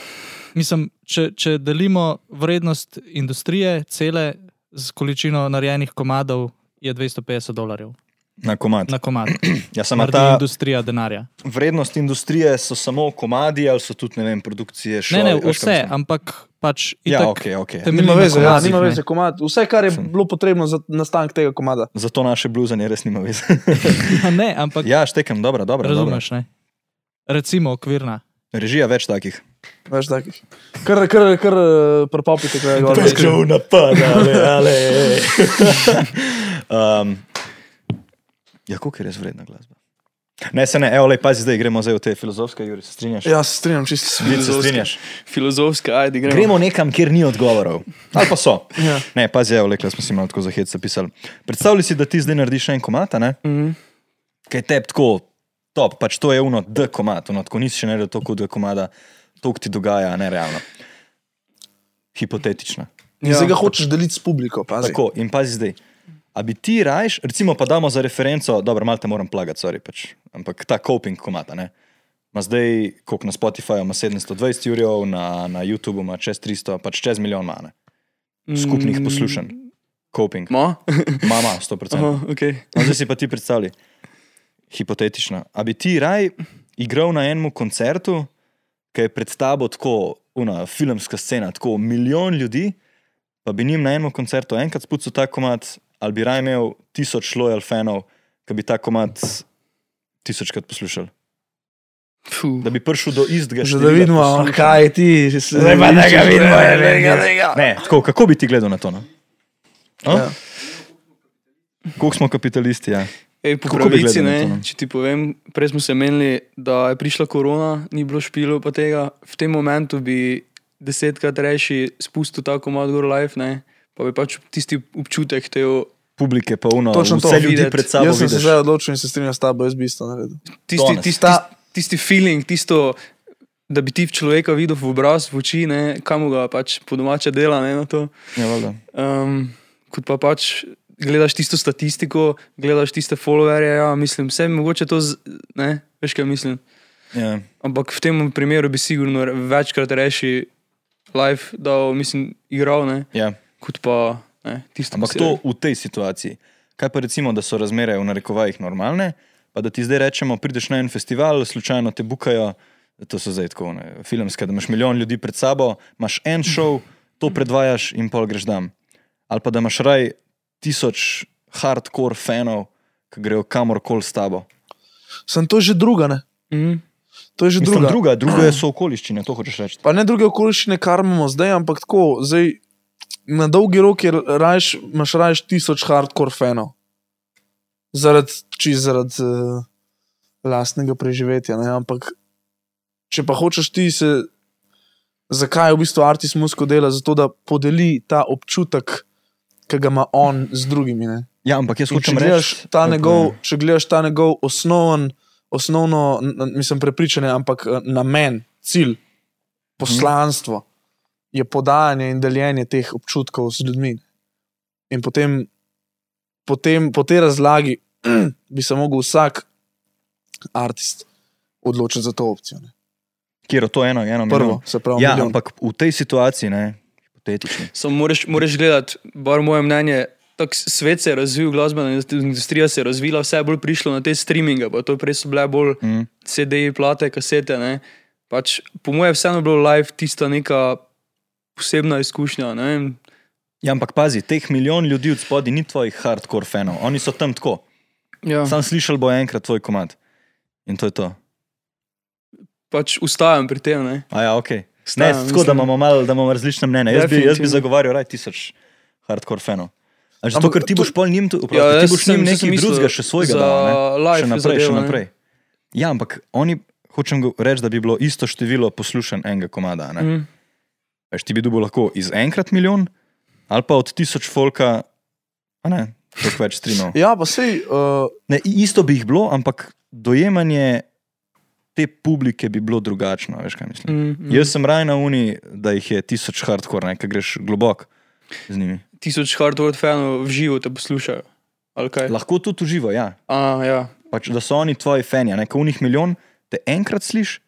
Speaker 4: Mislim, če, če delimo vrednost industrije, cele z količino narejenih komadov, je 250 dolarjev
Speaker 1: Na komad.
Speaker 4: na komad.
Speaker 1: Ja,
Speaker 4: Naredi
Speaker 1: ta
Speaker 4: industrija denarja.
Speaker 1: vrednost industrije so samo komadi ali so tudi, ne vem, produkcije še.
Speaker 4: Ne, ne, vse, ampak pač.
Speaker 1: Ja, ok, ok.
Speaker 2: Nima
Speaker 4: na
Speaker 2: veze, ja,
Speaker 4: komadih,
Speaker 2: nima
Speaker 4: ne.
Speaker 2: veze, komad. Vse, kar je
Speaker 1: Sem.
Speaker 2: bilo potrebno za nastanek tega komada.
Speaker 1: Zato naše bluzanje res nima veze.
Speaker 4: Ja, ne, ampak
Speaker 1: ja, štekam, dobro, dobro.
Speaker 4: razumeš, ne? Recimo okvirna.
Speaker 1: Režija več takih.
Speaker 2: Več takih. Kar, kar, kar eh, prepopite, kaj je gor.
Speaker 1: napad, ale, ale. um, ja, koliko je res vredna glasba? Ne, se ne, evo, lej, pazi, zdaj gremo zdaj v te filozofske, Juri, se strinjaš?
Speaker 2: Ja, se strinjam čisto.
Speaker 1: Se strinjaš.
Speaker 3: Filozofska, ajde, gremo.
Speaker 1: Gremo nekam, kjer ni odgovorov. Ali pa so.
Speaker 2: Ja.
Speaker 1: Ne, pazi, evo, lekla smo si malo tako zahec zapisali. Predstavljaj si, da ti zdaj narediš en komata, ne?
Speaker 3: Mhm.
Speaker 1: Kaj te tako top, pač to je uno D komat, uno, tako nisi še naredil toliko D komada, to ti dogaja, nerealno. Hipotetično.
Speaker 2: In zdaj ga hočeš deliti s publiko, pazi.
Speaker 1: Tako, in pazi zdaj. A bi ti rajš, recimo pa damo za referenco, dobro, malo te moram plagati, sorry, pač, ampak ta coping komata, ne? Ma zdaj, koliko na Spotifyju ima 720 jurjev, na, na YouTubu ima čez 300, pač čez milijon ima, ne? Skupnih poslušanj. Coping.
Speaker 3: Ma?
Speaker 1: Mama, 100%.
Speaker 3: Aha, ok.
Speaker 1: No, zdaj si pa ti predstavljaj, hipotetično. A bi ti raj igral na enem koncertu, ki je pred tabo tako, una filmska scena, tako milijon ljudi, pa bi njim na enem koncertu enkrat spucal ta komat, ali bi raj imel tisoč loyal fanov, ki bi ta komat tisočkrat poslušali.
Speaker 3: Fuh.
Speaker 1: Da bi prišel do istega
Speaker 2: Že da vidimo,
Speaker 1: poslušanj.
Speaker 2: kaj ti. Zdaj
Speaker 1: pa da ga vidimo, je, lega, Ne, tako, kako bi ti gledal na to? No? A?
Speaker 2: Ja.
Speaker 1: Koliko smo kapitalisti? Ja?
Speaker 3: Ej, po
Speaker 1: Kako
Speaker 3: pravici, ne,
Speaker 1: to, no?
Speaker 3: če ti povem, prej smo se menili, da je prišla korona, ni bilo špilo pa tega. V tem momentu bi desetkrat reši spustil ta komad gor live, ne, pa bi pač tisti občutek teo,
Speaker 1: publike, pa uno,
Speaker 2: Točno to.
Speaker 1: vse ljudi
Speaker 3: Videti.
Speaker 1: pred sabo.
Speaker 2: Jaz sem se
Speaker 1: vidiš.
Speaker 2: zdaj odločil in se strinjam s tabo, jaz bi isto naredil.
Speaker 3: tisti, tisti, tisti, tisti feeling, tisto, da bi ti človeka videl v obraz, v oči, ne, kam ga pač po domače dela, ne, na to.
Speaker 1: Ja, valjda.
Speaker 3: Um, kot pa pač gledaš tisto statistiko, gledaš tiste followerje, ja, mislim, vse mogoče to, z, ne, veš kaj mislim.
Speaker 1: ja.
Speaker 3: Ampak v tem primeru bi sigurno večkrat reši live, da mislim, igral, ne,
Speaker 1: Ja.
Speaker 3: Kot pa ne, tisto.
Speaker 1: Ampak
Speaker 3: posebej.
Speaker 1: to v tej situaciji. Kaj pa recimo, da so razmere v narekovajih normalne, pa da ti zdaj rečemo, prideš na en festival, slučajno te bukajo, to so zdaj tako ne, filmske, da imaš milijon ljudi pred sabo, imaš en šov, to predvajaš in pol greš tam. Ali pa da imaš raj tisoč hardcore fanov, ki grejo kamorkoli s tabo.
Speaker 2: Sem to že druga, ne?
Speaker 3: Mhm.
Speaker 2: To je že
Speaker 1: Mislim,
Speaker 2: druga.
Speaker 1: druga, druga so okoliščine, to hočeš reči.
Speaker 2: Pa ne druge okoliščine, kar imamo zdaj, ampak tako, zdaj na dolgi rok je rajš, imaš rajš tisoč hardcore fanov. Zaradi, čist zaradi uh, lastnega preživetja, ne? ampak če pa hočeš ti se, zakaj v bistvu Artis Musko dela, zato da podeli ta občutek, ki ga ima on z drugimi. Ne?
Speaker 1: Ja, ampak jaz hočem reči, da-
Speaker 2: njegov, če gledaš ta njegov osnoven, osnovno, n- n- mislim, prepričanje, ampak eh, namen, cilj, poslanstvo je podajanje in deljenje teh občutkov z ljudmi. In potem, potem po tej razlagi bi se lahko vsak artist odločil za to opcijo. Ne.
Speaker 1: Kjer je to eno, eno
Speaker 2: Prvo,
Speaker 1: milijon.
Speaker 2: se pravi,
Speaker 1: Ja,
Speaker 2: milijon.
Speaker 1: ampak v tej situaciji, ne.
Speaker 3: Samo moraš, moraš gledati, bar moje mnenje. Tak svet se je razvil, glasbena industrija se je razvila, vse je bolj prišlo na te streaminge, pa to prej so bile bolj
Speaker 1: Mm.
Speaker 3: CD-ji, plate, kasete. Ne? Pač, po mojem, vseeno bilo live tista neka posebna izkušnja. ne.
Speaker 1: Ja, ampak pazi, teh milijon ljudi od spodaj ni tvojih hardcore fanov, oni so tam tako.
Speaker 3: Ja,
Speaker 1: Sam slišal bo enkrat tvoj komad. In to je to.
Speaker 3: pač ustajam pri tem. Ne.
Speaker 1: A ja, ok. Ne,
Speaker 3: Vstajam,
Speaker 1: tako da
Speaker 3: mislim-
Speaker 1: imamo malo, da imamo različne mnenja. Jaz bi, jaz bi zagovarjal raj tisoč hardcore fanov. A Zato,
Speaker 2: Ampak
Speaker 1: ker ti
Speaker 2: to-
Speaker 1: boš pol njim, tu-
Speaker 3: Ja,
Speaker 1: ti boš njim nekaj drugega še svojega dal, ne? še naprej,
Speaker 3: zadevo,
Speaker 1: še
Speaker 3: ne.
Speaker 1: naprej. Ja, ampak oni, hočem reči, da bi bilo isto število poslušanj enega komada. Ne?
Speaker 3: Mm.
Speaker 1: Veš, ti bi dobil lahko iz enkrat milijon, ali pa od tisoč folka, a ne, toliko več streamov.
Speaker 2: Ja, pa sej, uh,
Speaker 1: Ne, i- isto bi jih bilo, ampak dojemanje te publike bi bilo drugačno. Veš, kaj.
Speaker 3: Mm, mm.
Speaker 1: Jaz sem raj na uni, da jih je tisoč hardcore, ne, ker greš globok z njimi.
Speaker 3: Tisoč hardcore fanov v živo te poslušajo. Kaj?
Speaker 1: Lahko tudi uživa, ja.
Speaker 3: A, ja.
Speaker 1: Pač, da so oni tvoji fani, ne, ko v njih milijon te enkrat slišiš,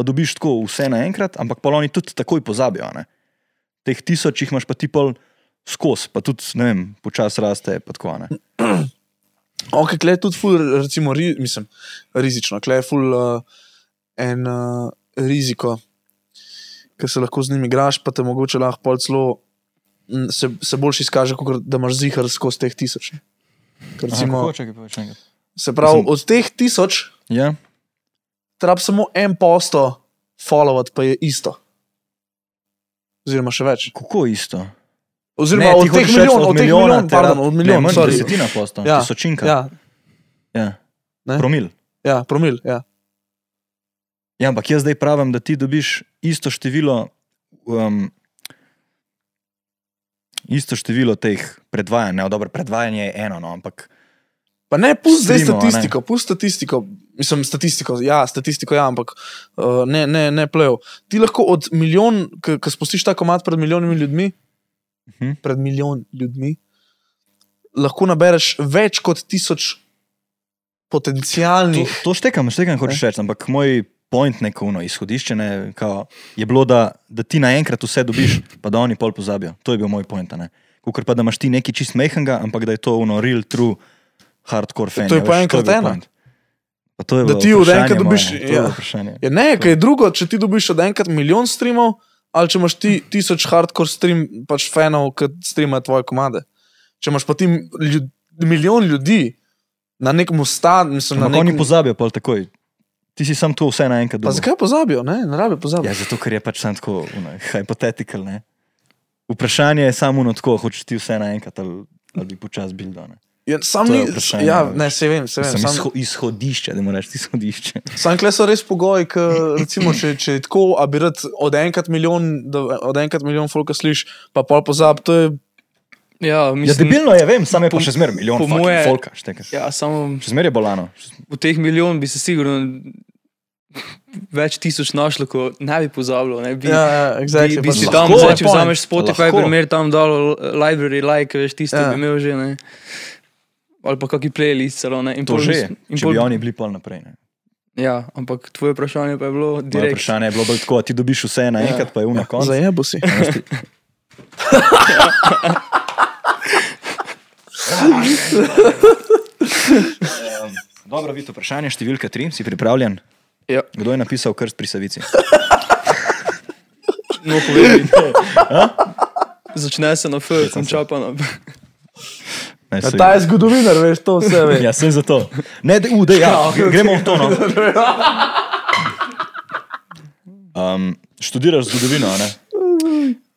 Speaker 1: pa dobiš tako vse naenkrat, ampak pa oni tudi takoj pozabijo. Ne. Teh tisoč jih imaš pa ti pol skozi, pa tudi, ne vem, počasi raste. Tako,
Speaker 2: ok, klej je tudi ful, recimo, ri, mislim, rizično, klej je ful uh, en uh, riziko, ker se lahko z njimi igraš, pa te mogoče lahko pol celo mm, se, se boljš izkaže, kot da imaš zihar skozi teh tisoč. Ker Recimo,
Speaker 1: Aha, kako, čakaj, enkrat.
Speaker 2: se pravi,
Speaker 1: Mislim-
Speaker 2: od teh tisoč
Speaker 1: Ja,
Speaker 2: treba samo en posto followati, pa je isto. Oziroma še več.
Speaker 1: kako isto?
Speaker 2: Oziroma
Speaker 1: Ne,
Speaker 2: od teh milijonov,
Speaker 1: od
Speaker 2: od
Speaker 1: milijona
Speaker 2: milijonov,
Speaker 1: te
Speaker 2: pardon, od
Speaker 1: Ne,
Speaker 2: milijonov,
Speaker 1: manj
Speaker 2: sorry.
Speaker 1: desetina posto,
Speaker 2: Ja,
Speaker 1: tisočinka.
Speaker 2: Ja,
Speaker 1: Ja.
Speaker 2: Ne?
Speaker 1: Promil.
Speaker 2: ja, promil, ja.
Speaker 1: Ja, ampak jaz zdaj pravim, da ti dobiš isto število, um, isto število teh predvajanj. Ne, dobro, predvajanje je eno, no, ampak
Speaker 2: Pa ne, pusti zdaj statistiko, pusti statistiko. Mislim, statistiko, ja, statistiko, ja, ampak uh, ne, ne, ne plev. Ti lahko od milijon, ki spustiš ta komat pred milijonimi ljudmi,
Speaker 1: Mhm.
Speaker 2: pred milijon ljudmi, lahko nabereš več kot tisoč
Speaker 1: to,
Speaker 2: potencijalnih.
Speaker 1: to štekam, štekam, hočeš reči, ampak moj point, neko uno izhodišče ne, kao, je bilo, da, da ti naenkrat vse dobiš, pa da oni pol pozabijo. To je bil moj point. Ker pa da imaš ti nekaj čist mehenga, ampak da je to uno real, true, hardcore fan.
Speaker 2: To je pa enkrat ena.
Speaker 1: To je
Speaker 2: Da ti od enkrat dobiš-
Speaker 1: to je
Speaker 2: ja. Ja, ne, kaj je drugo, če ti dobiš od enkrat milijon streamov, ali če imaš ti tisoč hardcore stream, pač fanov, ki streamajo tvoje komade. Če imaš pa ti ljud, milijon ljudi na nekem stanu, mislim, na
Speaker 1: Ampak oni
Speaker 2: nekem.
Speaker 1: pozabijo pol takoj. Ti si sam to vse naenkrat
Speaker 2: Pa zakaj pozabijo, ne, ne rabijo pozabiti.
Speaker 1: Ja, zato, ker je pač sam tako hipotetical. Ne? Vprašanje je samo ono tako, hočeš ti vse naenkrat ali, ali bi počasi bil dan.
Speaker 2: Ja, sam ni, ja, ne, se vem, se vem.
Speaker 1: Sem
Speaker 2: Sam,
Speaker 1: izho, izhodišče, da moraš izhodišče.
Speaker 2: sam kle so res pogoji, ki, recimo, če, če je tako, a bi rad od enkrat milijon, da, od enkrat milijon folka sliš, pa pol pozab, to je,
Speaker 3: Ja,
Speaker 1: Ja,
Speaker 3: mislim,
Speaker 1: debilno je, vem, sam je pa
Speaker 3: po-
Speaker 1: še zmeraj milijon
Speaker 3: moje-
Speaker 1: folka. šteka.
Speaker 3: ja, samo
Speaker 1: Še zmeraj je bolano.
Speaker 3: v teh milijon bi se sigurno več tisoč našlo, ko ne bi pozabilo. Ne, bi,
Speaker 2: ja, ja, exactly,
Speaker 3: bi, bi si
Speaker 2: lahko,
Speaker 3: tam,
Speaker 2: je
Speaker 3: zdaj, če vzameš Spotify,
Speaker 1: Lahko.
Speaker 3: primer tam dal library, like, veš, tisto
Speaker 2: Ja.
Speaker 3: ja. bi imel že, ne. Ali pa kakšen playlist celo, ne. In
Speaker 1: To že,
Speaker 3: in
Speaker 1: če
Speaker 3: pol-
Speaker 1: bi oni bili pol naprej. Ne.
Speaker 3: Ja, ampak tvoje vprašanje pa je bilo
Speaker 1: Moje
Speaker 3: direkt.
Speaker 1: vprašanje je bilo tako, ti dobiš vse naenkrat, pa je v na koncu.
Speaker 2: Zajebo si.
Speaker 1: Dobro, vidite, vprašanje številka tri, si pripravljen?
Speaker 3: Ja,
Speaker 1: Kdo je napisal krst pri Savici?
Speaker 3: no povedi. Začne se na F, konča pa na B.
Speaker 1: Ne,
Speaker 2: Ja, ta je zgodovinar, veš, to vse ve.
Speaker 1: Ja, sem za to. Ne, de, uh, de, ja, gremo v to. No. Um, študiraš zgodovino, ne?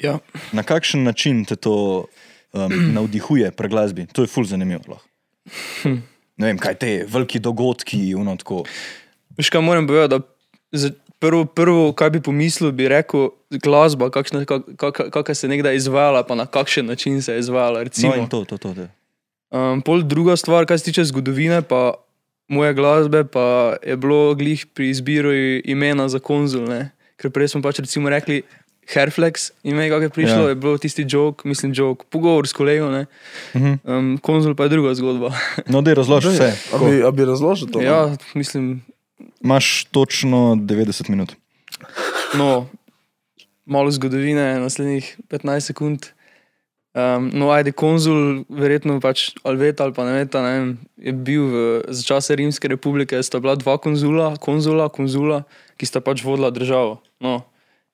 Speaker 3: Ja.
Speaker 1: Na kakšen način te to um, navdihuje pri glasbi? To je ful zanimivo. lahko. Ne vem, kaj te veliki dogodki, uno tako.
Speaker 3: Veš kaj moram povedati, da prvo, prvo, kaj bi pomislil, bi rekel glasba, kakšna, kak, kak, kakšna se je nekdaj izvajala, pa na kakšen način se je izvajala.
Speaker 1: No,
Speaker 3: Recimo.
Speaker 1: in to, to, to. to.
Speaker 3: Um, pol druga stvar, kar se tiče zgodovine, pa moje glasbe, pa je bilo glih pri izbiru imena za konzul. Ne? Ker prej smo pač recimo rekli Herflex, ime, kako je prišlo,
Speaker 1: Ja.
Speaker 3: ja. je bilo tisti jok, mislim, jok, pogovor s kolegom, ne?
Speaker 1: Mhm.
Speaker 3: um, konzul pa je druga zgodba.
Speaker 1: No, da razloži vse.
Speaker 2: A bi, a bi razložil to? no?
Speaker 3: ja, mislim,
Speaker 1: Imaš točno 90 minut.
Speaker 3: no, malo zgodovine, naslednjih 15 sekund. Um, no, ajde, konzul, verjetno pač Alveta ali pa ne veta, ne vem, je bil v, za čase Rimske republike, sta bila dva konzula, konzula, konzula, ki sta pač vodila državo. No.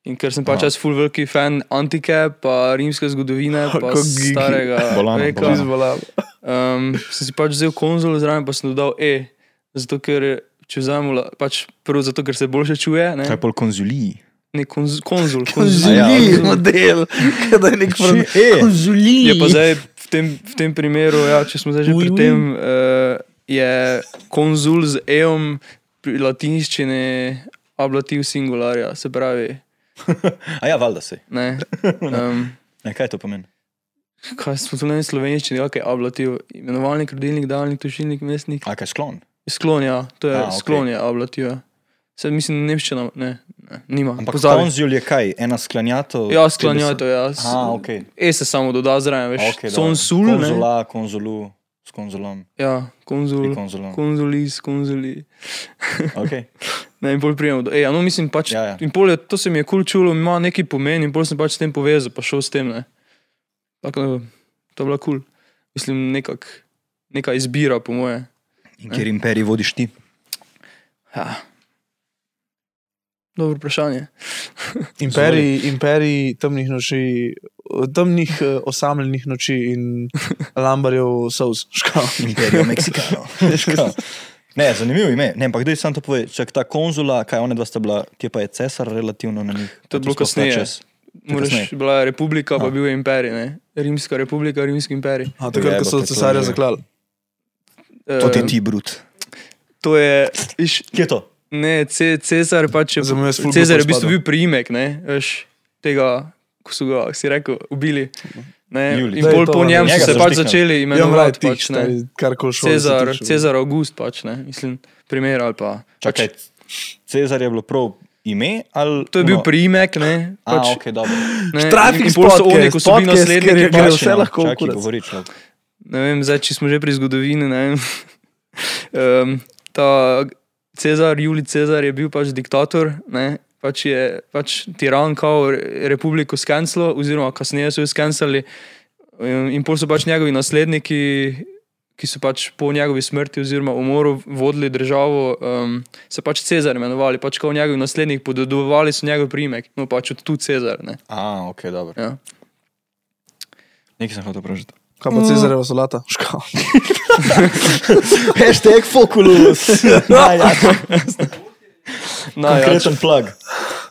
Speaker 3: In ker sem pač jaz full veliki fan antike, pa rimske zgodovine, pa
Speaker 2: Kako gigi.
Speaker 3: starega
Speaker 1: Bolano,
Speaker 3: veka.
Speaker 1: bolano.
Speaker 3: Um, sem si pač vzel konzul zraven, pa sem dodal E. Zato, ker če vzamemo, pač prvo zato, ker se boljše čuje. Ne,
Speaker 1: Kaj pol konzuliji?
Speaker 3: Ne konz, konzul.
Speaker 2: Konzuli
Speaker 1: Ja,
Speaker 2: model, kada je nek
Speaker 1: Ši- e.
Speaker 2: Konzuli.
Speaker 3: Je pa zdaj v tem, v tem primeru, ja, če smo zdaj že
Speaker 2: Uj,
Speaker 3: pri
Speaker 2: uj.
Speaker 3: tem, uh, je konzul z eom pri latinščini ablativ singularja, se pravi.
Speaker 1: A ja, valjda se.
Speaker 3: Ne, um,
Speaker 1: Ne, kaj to pomeni?
Speaker 3: kaj smo tu v slovenščini, ok, ablativ, imenovalnik, rodilnik, daljnik, tušilnik, mestnik.
Speaker 1: A kaj sklon?
Speaker 3: Sklon, ja, to je
Speaker 1: A,
Speaker 3: okay. sklon, je ablativ. ja. Se mislim, nemščina, ne, ne nima.
Speaker 1: Ampak
Speaker 3: Pozabi.
Speaker 1: konzul je kaj? Ena sklanjato?
Speaker 3: Ja, sklanjato, ja. s-
Speaker 1: A, ok.
Speaker 3: E se samo doda zraven, veš.
Speaker 1: Okay,
Speaker 3: Okay, Sonsul, ne.
Speaker 1: Konzula, konzulu, s konzulom.
Speaker 3: Ja, konzul,
Speaker 1: konzulom.
Speaker 3: konzulis, konzuli.
Speaker 1: Okay.
Speaker 3: Ne, in pol prijemo. do- Ej, ja, no, mislim pač.
Speaker 1: Ja, ja.
Speaker 3: In pol je, to se mi je kul cool čulo, ima neki pomen in pol sem pač s tem povezal, pa šel s tem. Ne. Tako, to je bila kul. Cool. Mislim, nekak, neka izbira, po moje.
Speaker 1: In kjer imperij vodiš ti?
Speaker 3: Ja. Dobro vprašanje.
Speaker 2: Imperij, imperij temnih noči, temnih eh, osamljenih noči in lambarjev sous. Škal.
Speaker 1: Imperijo Meksikano. ne, zanimivo ime. Ne, ampak daj sam to povej. Čak ta konzula, kaj one dva sta bila, kje pa je cesar relativno na njih?
Speaker 3: To je
Speaker 1: Pa
Speaker 3: bilo kasneje. Moraš, bila je republika, pa
Speaker 1: A.
Speaker 3: bil je imperij. Ne. Rimska republika, rimski imperij.
Speaker 2: A takrat, ko so cesarja
Speaker 1: je-
Speaker 2: zaklali.
Speaker 1: To ti
Speaker 3: Eh,
Speaker 1: ti brut.
Speaker 3: To je, viš,
Speaker 1: Kje je to?
Speaker 3: Ne, ce, Cezar pač je.
Speaker 2: Ful
Speaker 3: Cezar je v
Speaker 2: bolj
Speaker 3: bistvu bil priimek, ne, veš, tega, ko so ga, si rekel, ubili. Ne, in
Speaker 2: to
Speaker 3: po njem so se
Speaker 1: so
Speaker 3: pač začeli
Speaker 2: Ja,
Speaker 3: imenovati. Pač, ne.
Speaker 2: koli šlo.
Speaker 3: Cezar, Cezar August, pač, ne, mislim, primer ali pa.
Speaker 1: Čakaj, Cezar je bilo prav ime? Ali,
Speaker 3: To je bil
Speaker 1: no,
Speaker 3: priimek, ne.
Speaker 1: A,
Speaker 3: Pač,
Speaker 1: ok, dobro.
Speaker 3: ne,
Speaker 2: Trafik
Speaker 3: in pol so oni, ko so bili
Speaker 2: podcast,
Speaker 3: nasledniki,
Speaker 2: je
Speaker 3: pač,
Speaker 2: gre vse
Speaker 1: no,
Speaker 2: lahko v
Speaker 1: Čakaj,
Speaker 2: kurac.
Speaker 1: govori človek.
Speaker 3: ne vem, zdaj, če smo že pri zgodovini, ne vem. um, ta Cezar, Julij Cezar je bil pač diktator, ne, pač je pač tiran, kao re- republiko skenslil, oziroma kasneje so jo skenslali. In, in pol so pač njegovi nasledniki, ki so pač po njegovi smrti oziroma umoru vodili državo, um, se pač Cezar imenovali, pač kao njegovi nasledniki podedovali so njegov primek, no pač tu Cezar, ne.
Speaker 1: A, ok, dobro.
Speaker 3: Ja.
Speaker 1: Nekaj sem hotel vprašati.
Speaker 2: Kaj pa Cezareva solata? Škal.
Speaker 1: Hashtag Foculus. ja, ja,
Speaker 3: Na, ja,
Speaker 1: konkreten plug.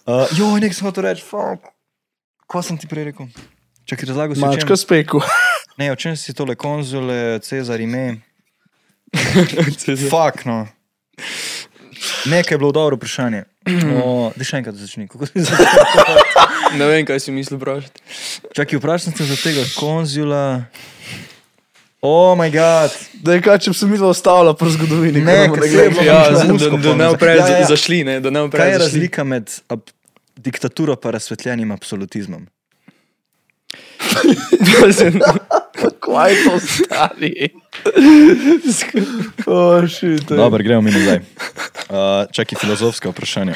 Speaker 1: Uh, jo, nekaj sem hotel reči. fuck. Ko sem ti prej rekel? Čakaj, razlagal si?
Speaker 2: Mačka speku.
Speaker 1: Ne, o čem si tole konzule, Cezar ime? Fak, no. Nekaj je bilo dobro vprašanje. O, da še enkrat začni. Kako si začel?
Speaker 3: ne vem, kaj si mislil vprašati.
Speaker 1: Čakaj, vprašal sem se za tega konzula. Oh, moj bog.
Speaker 2: Da je kaj, če bi se mi to ostavila po zgodovini.
Speaker 1: Ne, je
Speaker 2: gledali.
Speaker 1: bilo-
Speaker 3: Ja,
Speaker 1: Za
Speaker 3: z- da, da ne
Speaker 1: pomeni.
Speaker 3: oprej
Speaker 1: Ja, ja, ja.
Speaker 3: zašli, ne, da ne
Speaker 1: Kaj je
Speaker 3: zašli.
Speaker 1: razlika med ab, diktaturo pa razsvetljenim absolutizmom?
Speaker 2: Kaj je to stari? oh.
Speaker 1: Dobro, gremo mi nazaj. Uh, čakaj, filozofska vprašanja.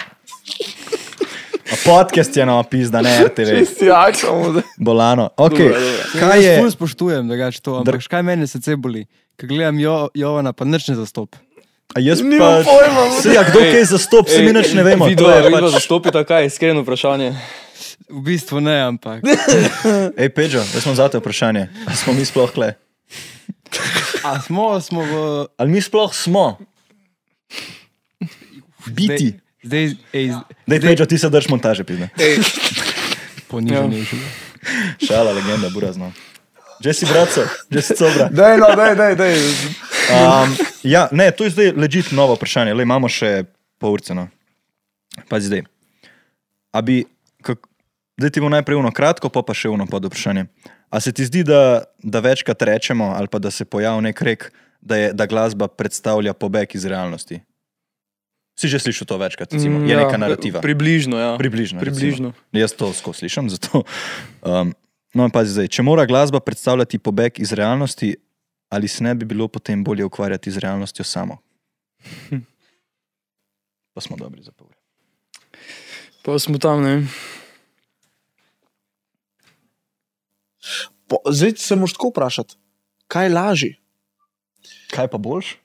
Speaker 1: Podcast je nova pizda, ne RTV.
Speaker 2: Jak samo da.
Speaker 1: Bolano. Okay. Kaj
Speaker 5: Jaz
Speaker 1: je?
Speaker 5: ful spoštujem, da gaš to, ampak kaj meni srce boli? Ko gledam jo, Jovana, pa nič ne zastop.
Speaker 1: A jaz
Speaker 2: Nimam
Speaker 1: pa...
Speaker 2: pojma.
Speaker 1: Se, ja, kdo kaj zastop, se mi nič ne vemo. To je pač...
Speaker 3: zastopita kaj, iskreno vprašanje.
Speaker 5: V bistvu ne, ampak.
Speaker 1: Ej, Pedro, jaz imam zate vprašanje. A Smo mi sploh kle?
Speaker 5: A smo, smo v.
Speaker 1: Ali mi sploh smo? Biti.
Speaker 5: Zdaj, ej,
Speaker 1: Dej, Pedro, ti se drž montaže, pizda.
Speaker 3: Ej,
Speaker 5: ponižanje
Speaker 3: Ja.
Speaker 5: ja. življenja.
Speaker 1: Šala, legenda, burazno. Že si braco, že si cobra.
Speaker 2: Daj, no, daj, daj, daj.
Speaker 1: Um, ja, ne, to je zdaj ležit novo vprašanje. Le, imamo še pol urce. No. Pazi zdaj. A bi, kak, zdaj ti bo najprej uno kratko, pa pa še uno pod vprašanje. A se ti zdi, da, da večkrat rečemo, ali pa da se pojavi nek rek, da, je, da glasba predstavlja pobeg iz realnosti? Si že slišal to večkrat, recimo, je
Speaker 3: ja,
Speaker 1: neka narativa.
Speaker 3: Približno, ja.
Speaker 1: Približno. recimo.
Speaker 3: Približno.
Speaker 1: Jaz to skozi slišim. Zato, um, no, in pazi zdaj, če mora glasba predstavljati pobeg iz realnosti, ali se ne bi bilo potem bolje ukvarjati z realnostjo samo? Pa smo dobri za pol.
Speaker 3: Pa smo tam, ne.
Speaker 2: Po, zdaj se moraš tako vprašati, kaj je lažje?
Speaker 1: Kaj pa boljš?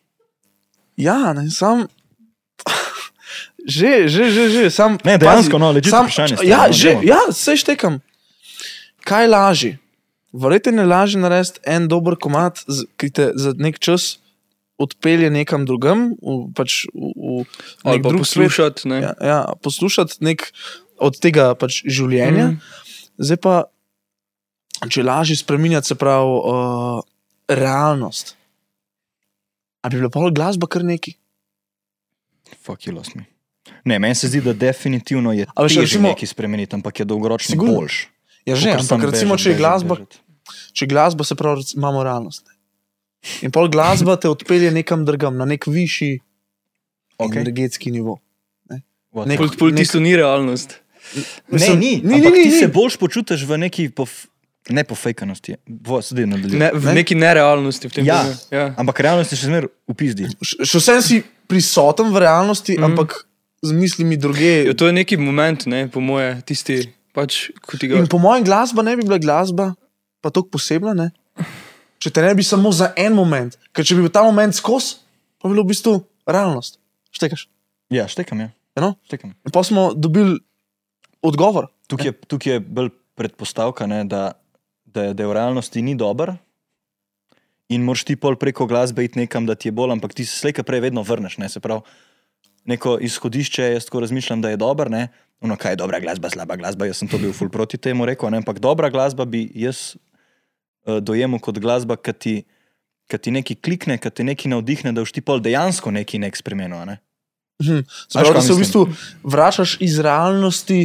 Speaker 2: Ja, ne, sam. Že, že, že, že. Sam,
Speaker 1: Ne, dejansko, no, legit vprašanje ste,
Speaker 2: Ja,
Speaker 1: no,
Speaker 2: že, ja, se štekam. Kaj je lažje? Verjetno je lažje narediti en dober komat, ki te za nek čas odpelje nekam drugam, v, pač v, v nek drug svet.
Speaker 3: poslušati. ne.
Speaker 2: Ja, ja, poslušati nek od tega pač življenja. Mm. Zdaj pa, če lažje spremenjati, se pravi, uh, realnost. Ali bi bila pa glasba kar neki?
Speaker 1: Fuck you lost me. Ne, meni se zdi, da definitivno je
Speaker 2: A veš,
Speaker 1: težje
Speaker 2: recimo-
Speaker 1: nekaj spremeniti, ampak je dolgoročno boljš.
Speaker 2: Ja, že, ampak recimo,
Speaker 1: bežati,
Speaker 2: če je glasba,
Speaker 1: bežati.
Speaker 2: če je glasba, se pravi, imamo realnost. ne. In pol glasba te odpelje nekam drugam, na nek višji okay. Energetski nivo.
Speaker 1: What?
Speaker 2: nek-
Speaker 3: Pol, pol
Speaker 2: nek-
Speaker 3: tisto ni realnost.
Speaker 1: Ne,
Speaker 2: Mislim,
Speaker 1: ni,
Speaker 2: ni, ni,
Speaker 1: ampak
Speaker 2: ni,
Speaker 1: ti
Speaker 2: ni.
Speaker 1: se boljš počutiš v neki pof... ne pofejkanosti. Nadaljujem.
Speaker 3: Ne, v
Speaker 2: Ne?
Speaker 3: neki nerealnosti. v tem
Speaker 1: Ja.
Speaker 3: ja.
Speaker 1: Ampak realnost je še zmeraj v pizdi.
Speaker 2: Š- Še vsem si prisoten v realnosti, mm. ampak z mislimi druge.
Speaker 3: Ja, to je neki moment, ne, po moje, tisti, pač, ko ti ga.
Speaker 2: In po mojem, glasba ne bi bila glasba, pa tako posebna. Ne? Če te ne bi samo za en moment, ker če bi bil ta moment skozi, pa bi bilo v bistvu realnost. Štekaš.
Speaker 1: Ja, štekam, ja.
Speaker 2: Ja, no?
Speaker 1: štekam.
Speaker 2: In pa smo dobili odgovor.
Speaker 1: Tukaj je, tukaj je bolj predpostavka, ne, da, da, da je v realnosti ni dober. In moraš ti pol preko glasbe iti nekam, da ti je bolj, ampak ti se slejka prej vedno vrneš. Ne, se pravi, neko izhodišče, jaz tako razmišljam, da je dober, ne, ono kaj je dobra glasba, slaba glasba, jaz sem to bil ful proti temu rekel, ne, ampak dobra glasba bi jaz uh, dojemal kot glasba, ki ti, ki ti nekaj klikne, ki ti nekaj navdihne, da boš ti pol dejansko nekaj nek spremenil. Ne.
Speaker 2: Mhm. Se
Speaker 1: Veš,
Speaker 2: pravi, da se v bistvu vračaš iz realnosti.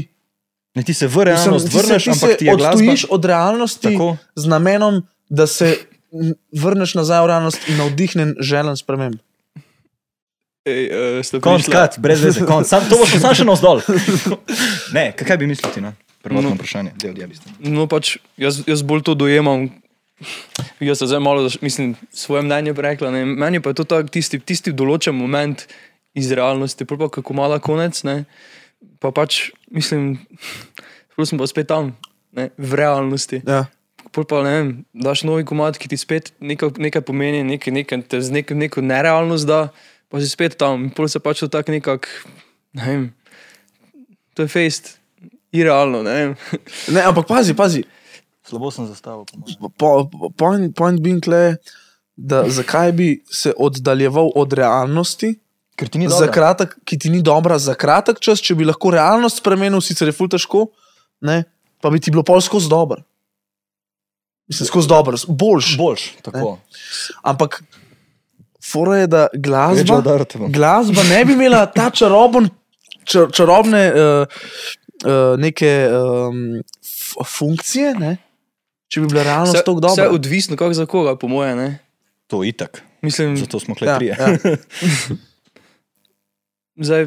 Speaker 1: Ne, ti se v realnost
Speaker 2: Mislim,
Speaker 1: vrneš,
Speaker 2: ti se,
Speaker 1: ampak
Speaker 2: ti
Speaker 1: ti
Speaker 2: se
Speaker 1: je glasba
Speaker 2: odtujiš od realnosti
Speaker 1: tako.
Speaker 2: z namenom, da se vrneš nazaj v realnost in navdihnen želen sprememb.
Speaker 3: Ej, uh,
Speaker 1: Konc, kat, brez veze, konc. Sam, to bo šlo samo še navzdol. Ne, kaj bi misliti na prvotno
Speaker 3: No.
Speaker 1: vprašanje? Del, ja.
Speaker 3: No, pač jaz, jaz bolj to dojemam. Jaz se zdaj malo, mislim, svoje mnenje rekla. Ne. Meni pa je to tak, tisti, tisti določen moment iz realnosti, pa kako mala konec. Ne. Pa pač, mislim, sem pa spet tam, ne, v realnosti.
Speaker 2: Ja.
Speaker 3: Pol pa ne vem, daš novi komat, ki ti spet nekaj, nekaj pomeni, nekaj, nekaj, te z neko, neko nerealnost da, pa si spet tam. Pol se pač to tako nekako, ne vem, to je fejst, irealno, ne vem.
Speaker 2: Ne, ampak pazi, pazi.
Speaker 1: Slabo sem zastavil. po.
Speaker 2: Po- po- Point, point being le, da zakaj bi se oddaljeval od realnosti,
Speaker 1: Ker ti ni
Speaker 2: za
Speaker 1: dobro.
Speaker 2: kratek, ki ti ni dobra za kratek čas, če bi lahko realnost spremenil, sicer je ful težko, ne, pa bi ti bilo pol skozi dober. Mislim, skozi dober, boljš.
Speaker 1: Boljš, tako.
Speaker 2: Ampak fora je, da glasba, glasba ne bi imela ta čaroben, čar, čarobne uh, uh, neke um, funkcije, ne? če bi bila realnost
Speaker 3: Vse,
Speaker 2: tako
Speaker 3: vse
Speaker 2: dobra.
Speaker 3: je odvisno, kako za koga, po moje. Ne?
Speaker 1: To je itak.
Speaker 3: Mislim,
Speaker 1: Zato smo kle
Speaker 2: Ja,
Speaker 1: trije.
Speaker 2: ja.
Speaker 3: zdaj,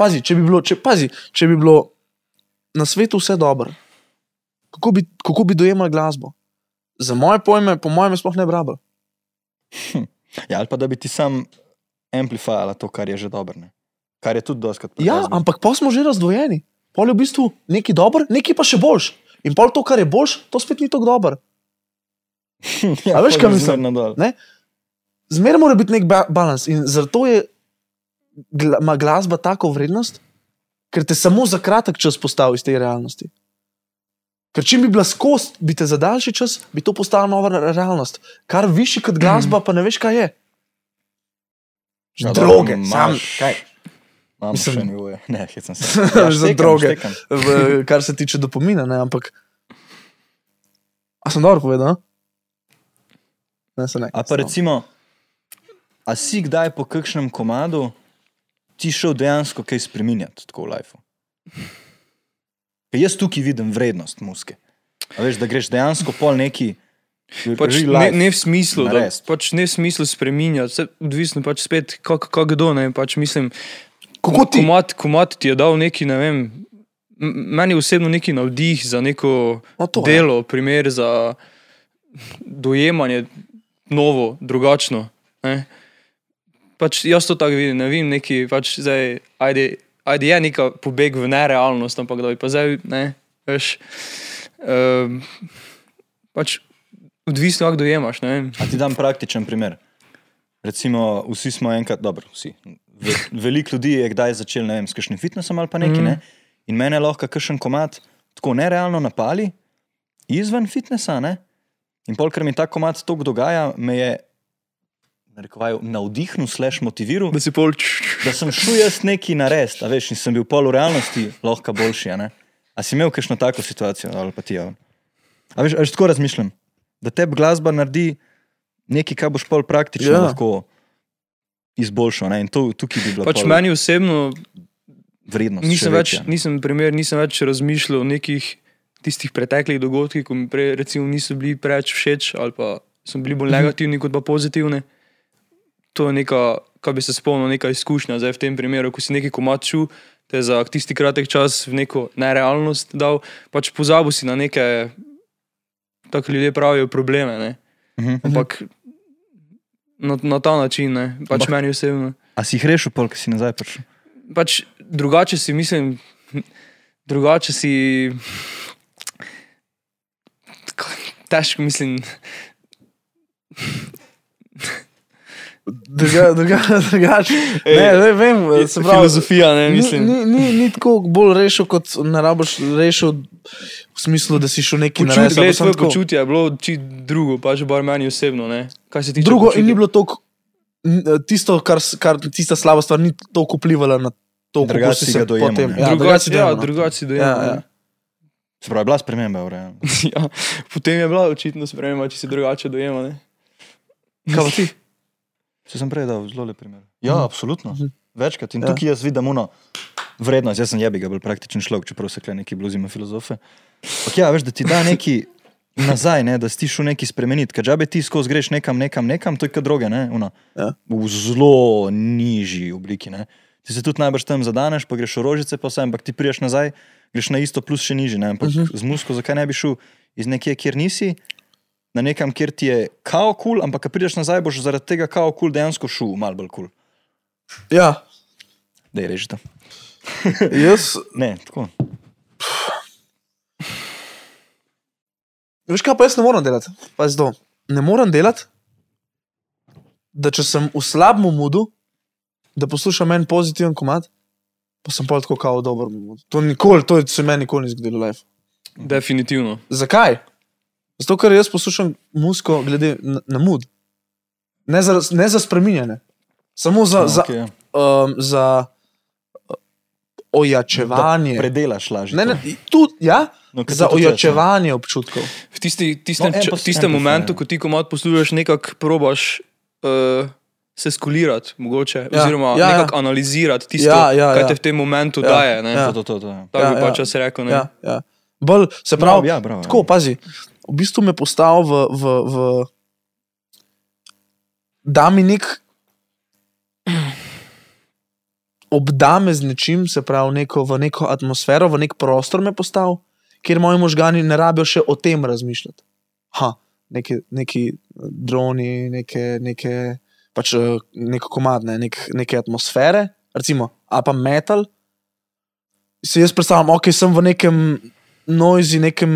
Speaker 2: Pazi, če bi bilo, če, pazi, če bi bilo na svetu vse dobro, kako bi, kako bi dojemali glasbo? Za moje pojme, po mojem, je sploh ne brabo.
Speaker 1: Ja, ali pa da bi ti sam amplifajala to, kar je že dobro. ne. Kar je tudi doskrat.
Speaker 2: Ja, ampak pa smo že razdvojeni. Pol je v bistvu neki dober, neki pa še boljš. In pol to, kar je boljš, to spet ni tako dober.
Speaker 1: ja,
Speaker 2: a veš, kaj mislim?
Speaker 1: zmerno
Speaker 2: mora biti nek ba balans in zato je gla ima glasba tako vrednost, ker te samo za kratek čas postavi iz te realnosti. Ker če bi bila skost, bi te za daljši čas, bi to postala nova re- realnost. Kar višji kot glasba, pa ne veš, kaj je.
Speaker 1: Ja,
Speaker 2: Droge,
Speaker 1: dobro,
Speaker 2: sam, kaj.
Speaker 1: Imam
Speaker 2: Mislim-
Speaker 1: še nivoje. Ne, hecam se.
Speaker 2: Za
Speaker 1: štekam,
Speaker 2: droge. v, kar se tiče dopamina, ne, ampak. A sem dobro povedal? Ne, se ne.
Speaker 1: A pa recimo, a si kdaj po kakšnem komadu ti šel dejansko kaj spremenjati tako v lifeu? Ker jaz tukaj vidim vrednost muske. A veš, da greš dejansko pol neki.
Speaker 3: pač ne, ne v smislu, da, pač ne v smislu spreminjati, vse odvisno pač spet, kako kak kdo. Ne, pač mislim,
Speaker 2: Kako ti?
Speaker 3: Komat, komat ti je dal neki, ne vem, meni osebno neki navdih za neko
Speaker 2: No, to,
Speaker 3: delo, primer za dojemanje novo, drugačno. Ne. Pač jaz to tako vidim, ne vem, neki pač zdaj, ajde, ajde je neka pobeg v nerealnost, ampak da bi pa zdaj, ne, veš, um, pač odvisno, kako dojemaš, ne.
Speaker 1: A ti dam praktičen primer. Recimo, vsi smo enkrat, dobro, vsi, ve, veliko ljudi je kdaj začel, ne vem, s kakšnim fitnessom ali pa nekaj, ne? in mene lahko kakšen komat tako nerealno napali, izven fitnesa, ne? in pol, ker mi ta komat tako dogaja, me je narekovaj, navdihnil, slash motiviral,
Speaker 3: Da si pol.
Speaker 1: Da sem šel jaz neki narediti, a veš, in sem bil pol v realnosti lahko boljši. A, ne? a si imel kakšno tako situacijo ali pa ti je? A veš, a veš, tako razmišljam, da te glasba naredi nekaj, kar boš pol praktično
Speaker 2: Ja.
Speaker 1: ja. lahko izboljšal. Ne? In to, tukaj bi bilo
Speaker 3: Pač meni osebno
Speaker 1: vrednost.
Speaker 3: nisem več,
Speaker 1: večja.
Speaker 3: nisem, primer, nisem več razmišljal o nekih tistih preteklih dogodkih, ko mi prej recimo, niso bili preveč všeč ali pa so bili bolj negativni kot pa pozitivni. To je neka, kar bi se spomnil, neka izkušnja. Zdaj v tem primeru, ko si neki komat čul, te za tisti kratek čas v neko nerealnost dal, pač pozabil si na neke, tako ljudje pravijo, probleme. Ne?
Speaker 1: Mhm.
Speaker 3: Ampak na, na ta način, ne? pač
Speaker 1: Ampak-
Speaker 3: meni osebno.
Speaker 1: A si jih rešil, pol, ki si nazaj prišel?
Speaker 3: pač drugače si mislim, drugače si. Težko mislim.
Speaker 2: Druga, druga, drugače. Ne, ne vem, se pravi.
Speaker 3: filozofija, ne mislim.
Speaker 2: Ni, ni, ni, ni tako bolj rešil, kot ne rabiš rešil v smislu, da si šel neki
Speaker 3: Počut,
Speaker 2: narediti.
Speaker 3: gled, tvoje počutje je bilo čisto drugo, pač bar meni osebno. Ne? Kaj se tiče
Speaker 2: Drugo,
Speaker 3: počutja.
Speaker 2: in ni bilo to, tisto, kar, kar tista slaba stvar, ni toliko vplivala na to, kako si
Speaker 1: si
Speaker 2: se
Speaker 1: dojemal,
Speaker 2: potem.
Speaker 1: ne.
Speaker 2: Ja, drugače
Speaker 3: ja,
Speaker 2: dojemal, no.
Speaker 3: drugače si
Speaker 2: Ja, ja.
Speaker 3: Ja,
Speaker 1: Se pravi, bila sprememba, redu.
Speaker 3: ja. Potem je bila očitno sprememba, če si drugače dojema. Ne?
Speaker 2: Kaj pa ti?
Speaker 1: Se sem prej dal zelo lep primer. Ja, absolutno. Večkrat. In
Speaker 2: Ja.
Speaker 1: tukaj jaz vidim uno vrednost. Jaz sem jebi ga bolj praktičen človek, čeprav se kle neki bluzima filozofe. Ampak ja, veš, da ti da neki nazaj, ne, da si šel neki spremeniti. Ker džabe ti skozi greš nekam, nekam, nekam, to je kot droge, ne,
Speaker 2: Ja.
Speaker 1: v zelo nižji obliki. Ne. Ti se tudi najbrž tam zadaneš, pa greš v rožice, pa vse, ampak ti priješ nazaj, greš na isto plus še nižje. Ne. Ampak uh -huh. z musko, zakaj ne bi šel iz nekje, kjer nisi, na nekam, kjer ti je kao kul, cool, ampak ko prideš nazaj, boš zaradi tega kao kul cool dejansko šel, mal bolj kul. Cool.
Speaker 2: Ja,
Speaker 1: Da je režite.
Speaker 2: jaz,
Speaker 1: Ne, tako.
Speaker 2: veš kaj pa jaz ne morem delati? Pazi to. Ne morem delati, da če sem v slabem mudu, da poslušam en pozitiven komat, pa sem pa tako kao dober mood. To nikoli, to se meni nikoli ni zgodilo v life.
Speaker 3: Definitivno.
Speaker 2: Zakaj? Zato, ker jaz poslušam muziko glede na, na mood. Ne za, ne za spreminjanje, samo za, za,
Speaker 1: okay.
Speaker 2: um, za uh, ojačevanje.
Speaker 1: Predelaš lažje.
Speaker 2: Ne, ne, tudi, ja,
Speaker 1: No,
Speaker 2: za ojačevanje občutkov.
Speaker 3: V tisti, tistem,
Speaker 1: No,
Speaker 3: no,
Speaker 1: en
Speaker 3: tistem momentu, ko ti komat poslušaš, nekako probaš uh, se skulirati, mogoče,
Speaker 2: Ja,
Speaker 3: oziroma
Speaker 2: ja, ja.
Speaker 3: nekako analizirati tisto,
Speaker 2: Ja, ja, ja.
Speaker 3: te v tem momentu
Speaker 2: Ja,
Speaker 3: daje. Ne?
Speaker 2: ja.
Speaker 1: To, to, to, to, ja.
Speaker 3: Tako
Speaker 2: Ja,
Speaker 3: bi
Speaker 2: ja.
Speaker 3: pač jaz rekel. Ne?
Speaker 2: Ja, ja. Bolj, se pravi,
Speaker 1: ja, bravo, ja.
Speaker 2: tako, pazi, v bistvu me postavil v, v, v da mi nek, obdame z nečim, se pravi, neko, v neko atmosfero, v nek prostor me postavil, kjer moji možgani ne rabijo še o tem razmišljati. Ha, neki, neki droni, neke, neke pač eh, neko komadne, nek, neke atmosfere, recimo, a pa metal. Si jaz predstavljam, ok, sem v nekem noizi, nekem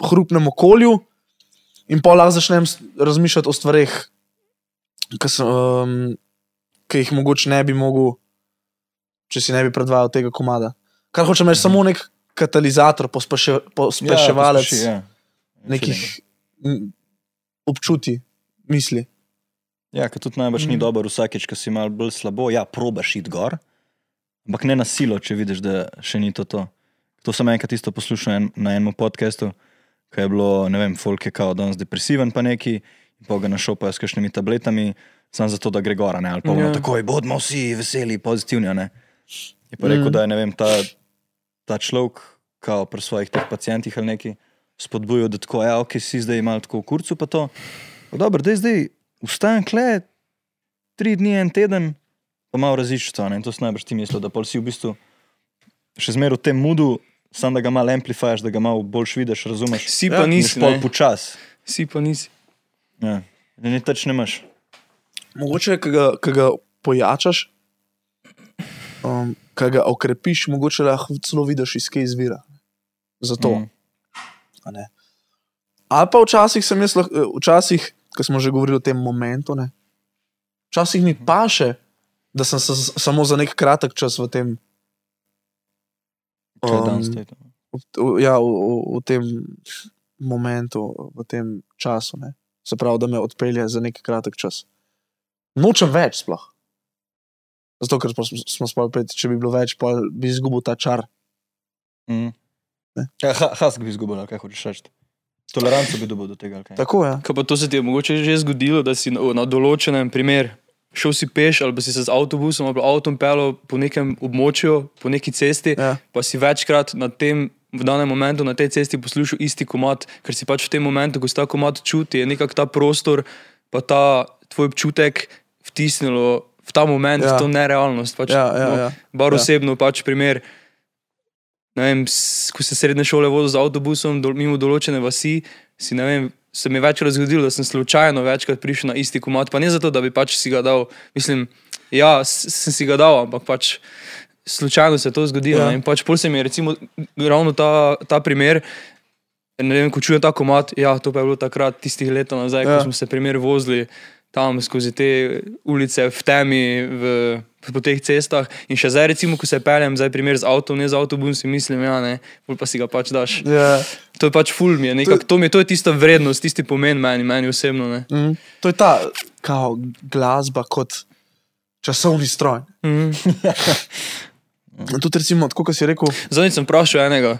Speaker 2: hrupnem okolju in pa lahko začnem razmišljati o stvareh, ki, sem, um, ki jih mogoče ne bi mogel, če si ne bi predvajal tega komada. Kar hočem reči, samo nek katalizator, pospeše, pospeševalec
Speaker 1: pospeši, ja.
Speaker 2: nekih občutij, misli.
Speaker 1: Ja, ker tudi najbrž ni
Speaker 2: Mhm.
Speaker 1: dobro vsakeč, ko si mal bolj slabo, ja, probaš iti gor, ampak ne na silo, če vidiš, da še ni to. To, to sem enkrat isto poslušal en, na enem podkastu, ki je bilo, ne vem, folk je kao danes depresiven pa neki, pa ga našopajo s kakšnimi tabletami, samo zato, da gre gora, ne, ali pa
Speaker 3: Ja.
Speaker 1: ja. takoj, bodimo vsi veseli, pozitivni, ne. Je pa rekel, mm. da je, ne vem, ta, ta človek, kao pri svojih teh pacijentih ali neki, spodbujal, da tako, ja, ok, si zdaj malo tako v kurcu, pa to. Pa dobro, da zdaj vstajam kle, tri dni, en teden, pa malo različico. ne, In to si najbrž ti mislil, da pol si v bistvu še zmeraj v tem mudu, samo da ga malo amplifiraš, da ga malo boljš vidiš, razumeš.
Speaker 3: Si
Speaker 2: Ja,
Speaker 3: pa
Speaker 1: In
Speaker 3: nisi.
Speaker 1: pol
Speaker 3: ne.
Speaker 1: počas.
Speaker 3: Si pa nisi.
Speaker 1: Ja. Da ni tač ne imaš.
Speaker 2: Mogoče, ki ga, ki ga pojačaš, um, ki ga okrepiš, mogoče lahko celo vidiš, iz kje izvira. Zato. Ne. Ali pa včasih sem jaz, včasih, ko smo že govorili o tem momentu, ne, včasih mi paše, da sem se s- samo za nek kratek čas v tem.
Speaker 1: Če je
Speaker 2: Um, v, v, ja, v, v, v tem momentu, v tem času. Ne. Se pravi, da me odpelje za nek kratek čas. Nočem več sploh. Zato, ker smo, smo pred, če bi bilo več, pa bi izgubil ta čar.
Speaker 1: Mm.
Speaker 2: Ne.
Speaker 1: Ja, ha, hask bi izgubil, kaj hočeš reči. Toleranco bi dobil do tega. kaj?
Speaker 2: Tako je.
Speaker 3: Kaj pa to se ti je mogoče že zgodilo, da si na, na določenem primer šel si peš ali si se z avtobusom ali avtom pelil po nekem območju, po neki cesti,
Speaker 2: Ja.
Speaker 3: pa si večkrat na tem. V danem momentu na tej cesti poslušal isti komat, ker si pač v tem momentu, ko si ta komat čuti, je nekako ta prostor, pa ta tvoj občutek vtisnilo v ta moment,
Speaker 2: Ja.
Speaker 3: ja. v to nerealnost. Pač,
Speaker 2: Ja, ja,
Speaker 3: no,
Speaker 2: ja.
Speaker 3: Bar
Speaker 2: Ja.
Speaker 3: osebno, pač primer. Vem, ko se srednje šole vozil z avtobusom dol, mimo določene vasi, si ne vem, se mi večkrat zgodilo, da sem slučajno večkrat prišel na isti komat. Pa ne zato, da bi pač si ga dal, mislim, ja, sem si ga dal, ampak pač slučajno se je to zgodilo.
Speaker 2: Ja.
Speaker 3: In pač pol se mi je recimo ravno ta, ta primer. Ne vem, ko čujem ta komat, ja, to pa je bilo takrat, tistih let nazaj. Ja. ko smo se primer vozili tam skozi te ulice v temi, v, po teh cestah. In še zdaj, recimo, ko se peljem, zdaj primer z avtom, ne z avtobusom, si mislim, ja, ne, pol pa si ga pač daš.
Speaker 2: Ja.
Speaker 3: To je pač ful mi je, nekak, to, mi je, to je tista vrednost, tisti pomen meni, meni osebno. Ne.
Speaker 2: Mm. To je ta kao, glasba kot časovni stroj.
Speaker 3: Mm.
Speaker 2: Tudi, recimo, tako kot si rekel,
Speaker 3: Zadnjič sem vprašal enega.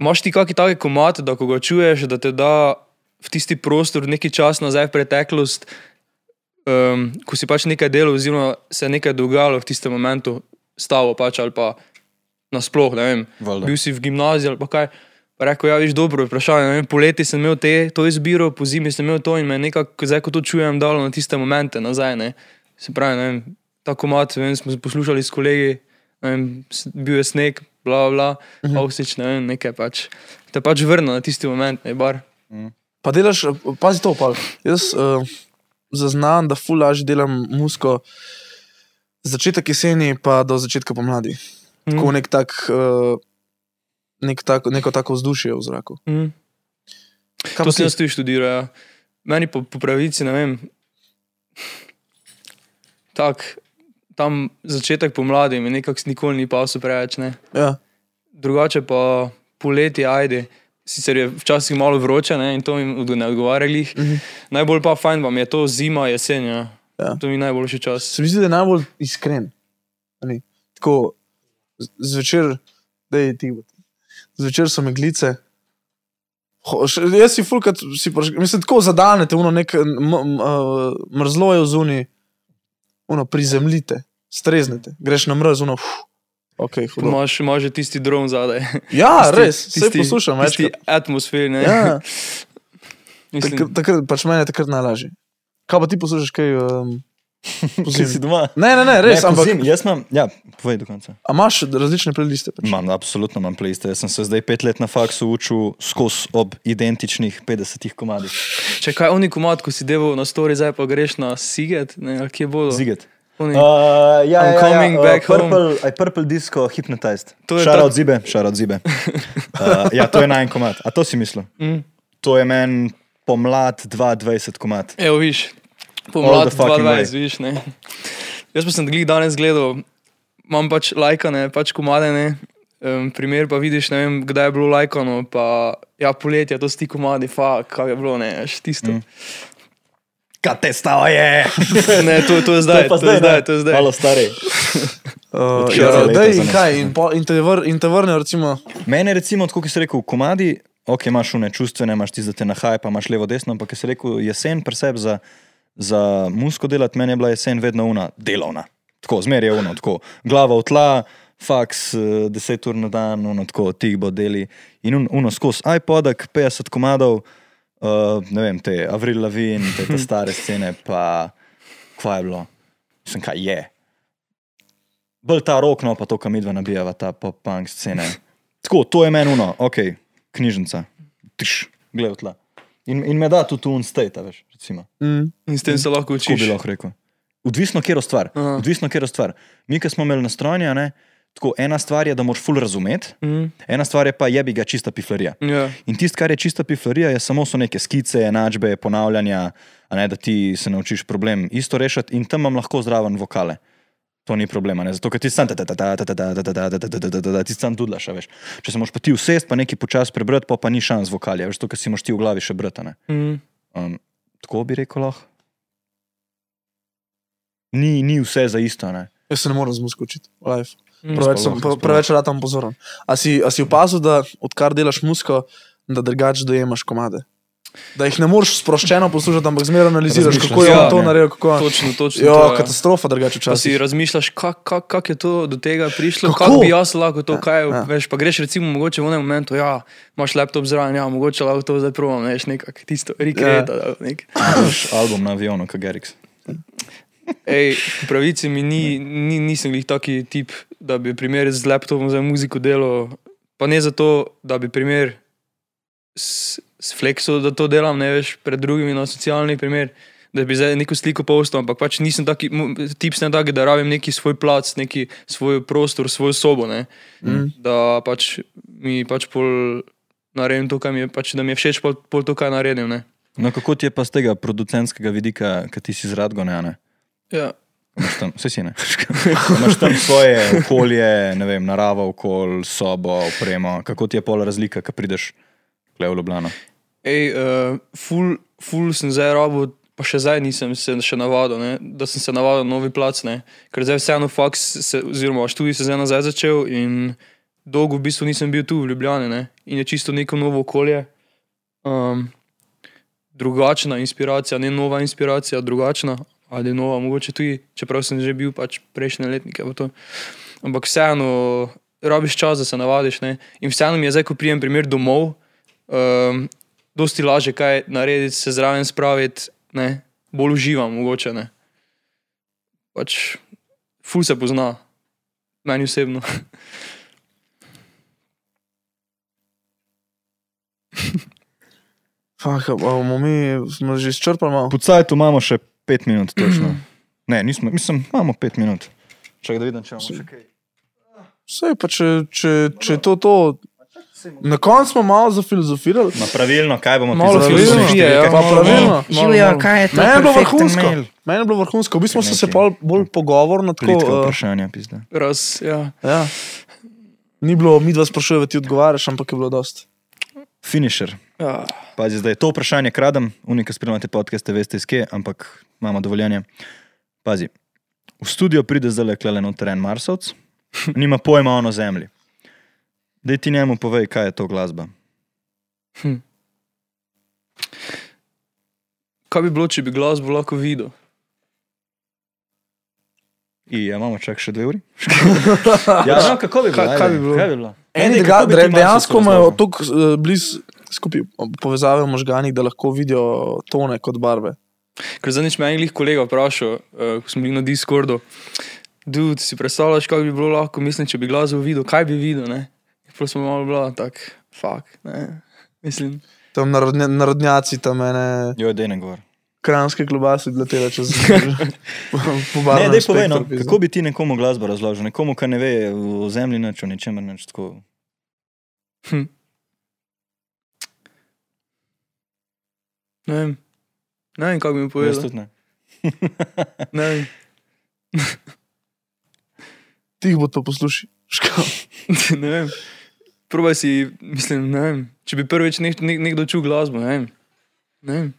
Speaker 3: Imaš ti kakšen taki komat, da ko ga čuješ, da te da v tisti prostor neki čas nazaj v preteklost, um, ko si pač nekaj delal, oziroma se je nekaj dogajalo v tistem momentu, stavo pač ali pa nasploh, ne vem.
Speaker 1: Valjda.
Speaker 3: Bil si v gimnaziji ali pa kaj. Pa rekel, ja, viš dobro vprašanje. Vem, poleti sem imel te, to izbiro, po zimi sem imel to in me nekako, zdaj ko to čujem, dalo na tiste momente nazaj. Ne. Se pravi, ne vem, ta komat, ne vem, smo poslušali s kolegi, vem, bil je sneg, bla, bla,
Speaker 2: Mhm.
Speaker 3: avsič, ne vem, nekaj pač. Te pač vrne na tisti moment, ne bar.
Speaker 2: pa delaš, pazi to, pa jaz uh, zaznam, da ful lažje delam musko začetek jeseni, pa do začetka pomladi.
Speaker 3: Mm.
Speaker 2: Tako nek tak, uh, nek tak, neko tako vzdušje v zraku.
Speaker 3: Mm.
Speaker 2: Kaj
Speaker 3: To
Speaker 2: ti?
Speaker 3: jaz tudi študiral. Ja. Meni po, po pravici, ne vem. Tak, tam začetek pomladi mi nekako nikoli ni pasel preveč. Ne.
Speaker 2: Ja.
Speaker 3: Drugače pa poletje, ajde. Sicer je včasih malo vroče ne, in to od- ne odgovarja. glih.
Speaker 2: Mhm.
Speaker 3: Najbolj pa fajn vam je to zima, jesen. Ja.
Speaker 2: Ja.
Speaker 3: To mi je najboljši čas.
Speaker 2: Se mi zdi, da je najbolj iskren. a ni? Tako zvečer, da je ti. Zvečer so meglice. Ho, še, jaz si praš, mislim, tako zadanete, uno nek m, m, uh, mrzlo je v zuni, uno prizemljite, streznete, greš na mrz, uno, uf, ok, hudo.
Speaker 3: Imaš, že tisti dron zadaj.
Speaker 2: Ja,
Speaker 3: Tisti-
Speaker 2: res, vse
Speaker 3: tisti-
Speaker 2: poslušam
Speaker 3: Tisti atmosfer, ne.
Speaker 2: Ja,
Speaker 3: Mislim,
Speaker 2: takrat, pač meni je takrat najlažje. Kaj pa ti poslušaš, kaj um,
Speaker 1: Če si
Speaker 2: pozimi?
Speaker 1: doma.
Speaker 2: Ne, ne, ne, res,
Speaker 1: ne,
Speaker 2: ampak
Speaker 1: pozimi, jaz imam, ja, povej do konca.
Speaker 2: a imaš različne playliste? Pač?
Speaker 1: Imam, absolutno imam playliste. Jaz sem se zdaj pet let na faksu učil skozi ob identičnih 50 komadih.
Speaker 3: Če kaj oni komat, ko si delal na story, zdaj pa greš na Siget, ne, kje bodo.
Speaker 1: Ziget. Uh, ja,
Speaker 3: I'm
Speaker 1: ja,
Speaker 3: coming
Speaker 1: ja,
Speaker 3: back
Speaker 1: uh, purple, I purple disco hypnotized.
Speaker 3: To je
Speaker 1: Šarot
Speaker 3: tak-
Speaker 1: zibe, šarot zibe. Uh, ja, to je naj komat. A to si mislil?
Speaker 3: mm.
Speaker 1: To je meni pomlad 22 komat.
Speaker 3: Evo, viš, pomlad
Speaker 1: the fucking
Speaker 3: 22, viš, ne. Jaz pa sem glih danes gledal, imam pač lajkane, pač komadene. Um, primer pa vidiš, ne vem, kdaj je bilo lajkano, pa ja, poletje, to sti komadi, fa, kaj je bilo, ne, veš, tisto.
Speaker 1: Mm. Kaj te stava je?
Speaker 3: Ne, to, to je zdaj, to je zdaj, to je zdaj.
Speaker 1: Malo stari.
Speaker 2: Uh,
Speaker 1: Od
Speaker 2: ja,
Speaker 1: katerega leta
Speaker 2: daj,
Speaker 1: za
Speaker 2: in kaj, in, po, in, te vr, in te vrne, recimo,
Speaker 1: Mene recimo, tako kot si rekel, komadi, ok, imaš une čustvene, imaš ti, da te nahaja, pa imaš levo, desno, ampak ki si rekel, jesen pri sebi za, za musko delati, meni je bila jesen vedno una delovna. Tako, zmeraj je uno, tako, glava v tla, faks, eh, 10 ur na dan, uno, tako, tih bo deli. In un, uno skozi iPodek, 50 komadov, uh, ne vem, te Avril Lavigne, te, te stare scene, pa kva je bilo, mislim, kaj je. Bolj ta rok, no pa to, kam midva nabijava, ta pop-punk scene. Tako, to je meni uno, ok, knjižnica, tiš, gledaj tla. In, in me da tudi un state, veš, recimo.
Speaker 2: mm,
Speaker 3: In s tem se lahko
Speaker 1: Tako bi
Speaker 3: učiš.
Speaker 1: lahko rekel. Odvisno, kjer stvar.
Speaker 3: Aha.
Speaker 1: Odvisno, kjer stvar. Mi, ki smo imeli nastrojanje, ne, tako ena stvar je, da moraš ful razumeti,
Speaker 3: Mm.
Speaker 1: ena stvar je pa jebi ga čista piflarija.
Speaker 3: Ja.
Speaker 1: In tisto, kar je čista piflarija, je samo so neke skice, enačbe, ponavljanja, a ne da ti se naučiš problem isto rešiti in tam imam lahko zraven vokale. To ni problema, ne? zato ker ti sam ti sam dudlaš, veš. Če se moraš pa ti usest, pa nekaj počasi prebrati, pa, pa ni šans vokalja, veš, to, ker si moraš ti v glavi še brati.
Speaker 3: Mm.
Speaker 1: Um, tako bi rekel lahko. Ni, ni vse za isto, ne.
Speaker 2: Jaz se ne morem z muziko učiti. live.
Speaker 3: Mm.
Speaker 2: Preveč, sem, pre- preveč rad tam pozoren. A si, a si opazil, da odkar delaš muziko, da drugače dojemaš komade? Da jih ne moreš sproščeno poslušati, ampak zmeraj analiziraš, kako je on
Speaker 3: ja,
Speaker 2: to
Speaker 1: ne.
Speaker 2: naredil. Kako...
Speaker 3: Točno, točno.
Speaker 2: Jo,
Speaker 3: to, ja.
Speaker 2: katastrofa drugače
Speaker 3: Pa si razmišljaš, kako kak, kak je to do tega prišlo,
Speaker 2: Kako?
Speaker 3: kako bi jaz lahko to, kaj je,
Speaker 2: Ja.
Speaker 3: veš, pa greš recimo mogoče v enem momentu, ja, imaš laptop zraven, ja, mogoče lahko to zdaj provam, veš, nekako tisto,
Speaker 2: Ja.
Speaker 3: rekreta, nek.
Speaker 1: Album na avionu, kot Gerix.
Speaker 3: Ej, pravici mi ni, ni, nisem glih taki tip, da bi primer z laptopom za muziko delal, pa ne zato, da bi primer s, s flexo, da to delam, ne veš, pred drugimi na socialni primer, da bi zdaj neko sliko postal, ampak pač nisem taki, tip sem taki, da rabim neki svoj plac, neki svoj prostor, svojo sobo, ne.
Speaker 2: Mm.
Speaker 3: Da pač mi pač pol naredim to, kar mi je, pač, da mi je všeč pol, pol to, kar naredim, ne.
Speaker 1: No, kako ti je pa z tega producentskega vidika, ki ti si z Radgone, ne?
Speaker 3: Ja.
Speaker 1: Imaš tam, vse si ne. Imaš tam svoje okolje, ne vem, narava, okolje, sobo, opremo. Kako ti je pol razlika, ko prideš tukaj v Ljubljano?
Speaker 3: Ej, uh, ful, ful sem zdaj robil, pa še zdaj nisem se še navadil, ne, da sem se navadil na novi plac, ne, ker zdaj vseeno faks, se, oziroma študij se zdaj nazaj začel in dolgo v bistvu nisem bil tu v Ljubljani ne, in je čisto neko novo okolje. Um, drugačna inspiracija, ne nova inspiracija, drugačna ali nova, mogoče tudi, čeprav sem že bil pač prejšnje letnike. pa. Ampak vseeno, rabiš čas, da se navadiš. Ne? In vseeno mi je zdaj, ko prijem primer domov, um, dosti lažje kaj narediti, se zraven spraviti, ne? bolj uživam, mogoče ne. Pač, ful se pozna, meni osebno.
Speaker 2: Fak, bomo mi smo že izčrpali malo.
Speaker 1: Po cajtu imamo še pet minut, točno. Ne, nismo, mislim, imamo pet minut. Čakaj, da vidim, če imamo še kaj.
Speaker 2: Vse pa, če, če, če je to to. Na koncu smo malo zafilozofirali.
Speaker 1: Ma pravilno, kaj bomo
Speaker 2: Malo
Speaker 3: filozofije, ja,
Speaker 2: Pa pravilno.
Speaker 3: malo-
Speaker 6: kaj je to?
Speaker 2: Meni je bilo vrhunsko. Meni je bilo vrhunsko. V bistvu smo se pol bolj pogovorno tako.
Speaker 1: Plitka
Speaker 2: Uh,
Speaker 1: vprašanja, pizda.
Speaker 3: Raz, ja.
Speaker 2: ja. Ni bilo, mi dva sprašujeva, ti odgovarjaš, ampak je bilo dost.
Speaker 1: Finisher.
Speaker 3: ja.
Speaker 1: Pazi, zdaj to vprašanje kradem, unika spremljate podcaste, veste iz kje, ampak imamo dovoljenje. Pazi, v studio pride zdaj le klelen teren Marsovc, nima pojma o zemlji. Dej ti njemu povej, kaj je to glasba.
Speaker 3: Kaj bi bilo, če bi glasbo lahko videl?
Speaker 1: I, ja, imamo čak še dve uri. ja, no, kako bi bilo?
Speaker 2: Kaj- kaj bi bilo?
Speaker 1: Kaj bi bilo?
Speaker 2: Eni
Speaker 1: Ej,
Speaker 2: ga,
Speaker 1: kako bi ti Marsovcu
Speaker 2: dejansko imajo
Speaker 1: razložil?
Speaker 2: tako uh, blizu skupaj povezave v možganih, da lahko vidijo tone kot barve.
Speaker 3: Ker zadnjič me je en glih kolega vprašal, uh, ko smo bili na Discordu. Dude, si predstavljaš, kako bi bilo lahko, mislim, če bi glasbo videl, kaj bi videl, ne? Prav smo malo bila tak, fuck, ne. Mislim,
Speaker 2: Tam narodnja, narodnjaci, tam ene
Speaker 1: Jo, dej ne govor.
Speaker 2: Kranske klobase letele čez po, po
Speaker 1: Ne, dej povej, no, kako bi ti nekomu glasbo razložil, nekomu, ki ne ve o zemlji nič, o ničemer nič tako.
Speaker 3: hm. ne vem, ne vem, kako bi mi
Speaker 1: Jaz
Speaker 3: povedal.
Speaker 1: tudi ne.
Speaker 3: Ne vem.
Speaker 2: Tih bo to poslušal.
Speaker 3: Ne vem. Probaj si, mislim, ne vem, če bi prvič nek, nek, nekdo čul glasbo, ne vem. Ne vem.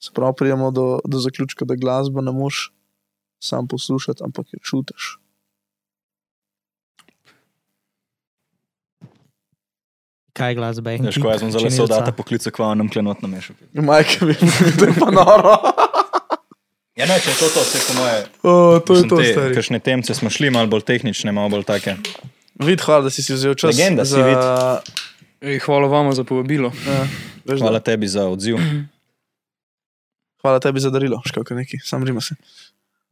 Speaker 2: Se pravi, prijemo do, do zaključka, da glasbo ne moš sam poslušati, ampak jo čutiš.
Speaker 4: Kaj je glasba?
Speaker 1: Veš, ko jaz sem zelo se oddata poklica, kva nam klenot namešal.
Speaker 2: Majke mi, to je pa noro.
Speaker 1: Ja, ne, če je to to, vse po moje.
Speaker 2: O, to je to,
Speaker 1: te
Speaker 2: stari.
Speaker 1: Kakšne temce smo šli, malo bolj tehnične, malo bolj take.
Speaker 2: Vid, hvala, da si si vzel čas.
Speaker 1: Legenda si,
Speaker 2: za,
Speaker 1: Vid.
Speaker 3: Ej, hvala vam za povabilo.
Speaker 2: Ja, veš, da-
Speaker 1: Hvala tebi za odziv.
Speaker 2: Hvala tebi za darilo, škako neki, sam rima se.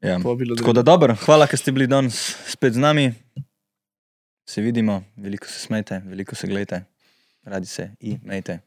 Speaker 1: Ja.
Speaker 2: Povabilo
Speaker 1: Tako da dobro, hvala, ker ste bili danes spet z nami. Se vidimo, veliko se smejte, veliko se gledajte, radi se in imejte.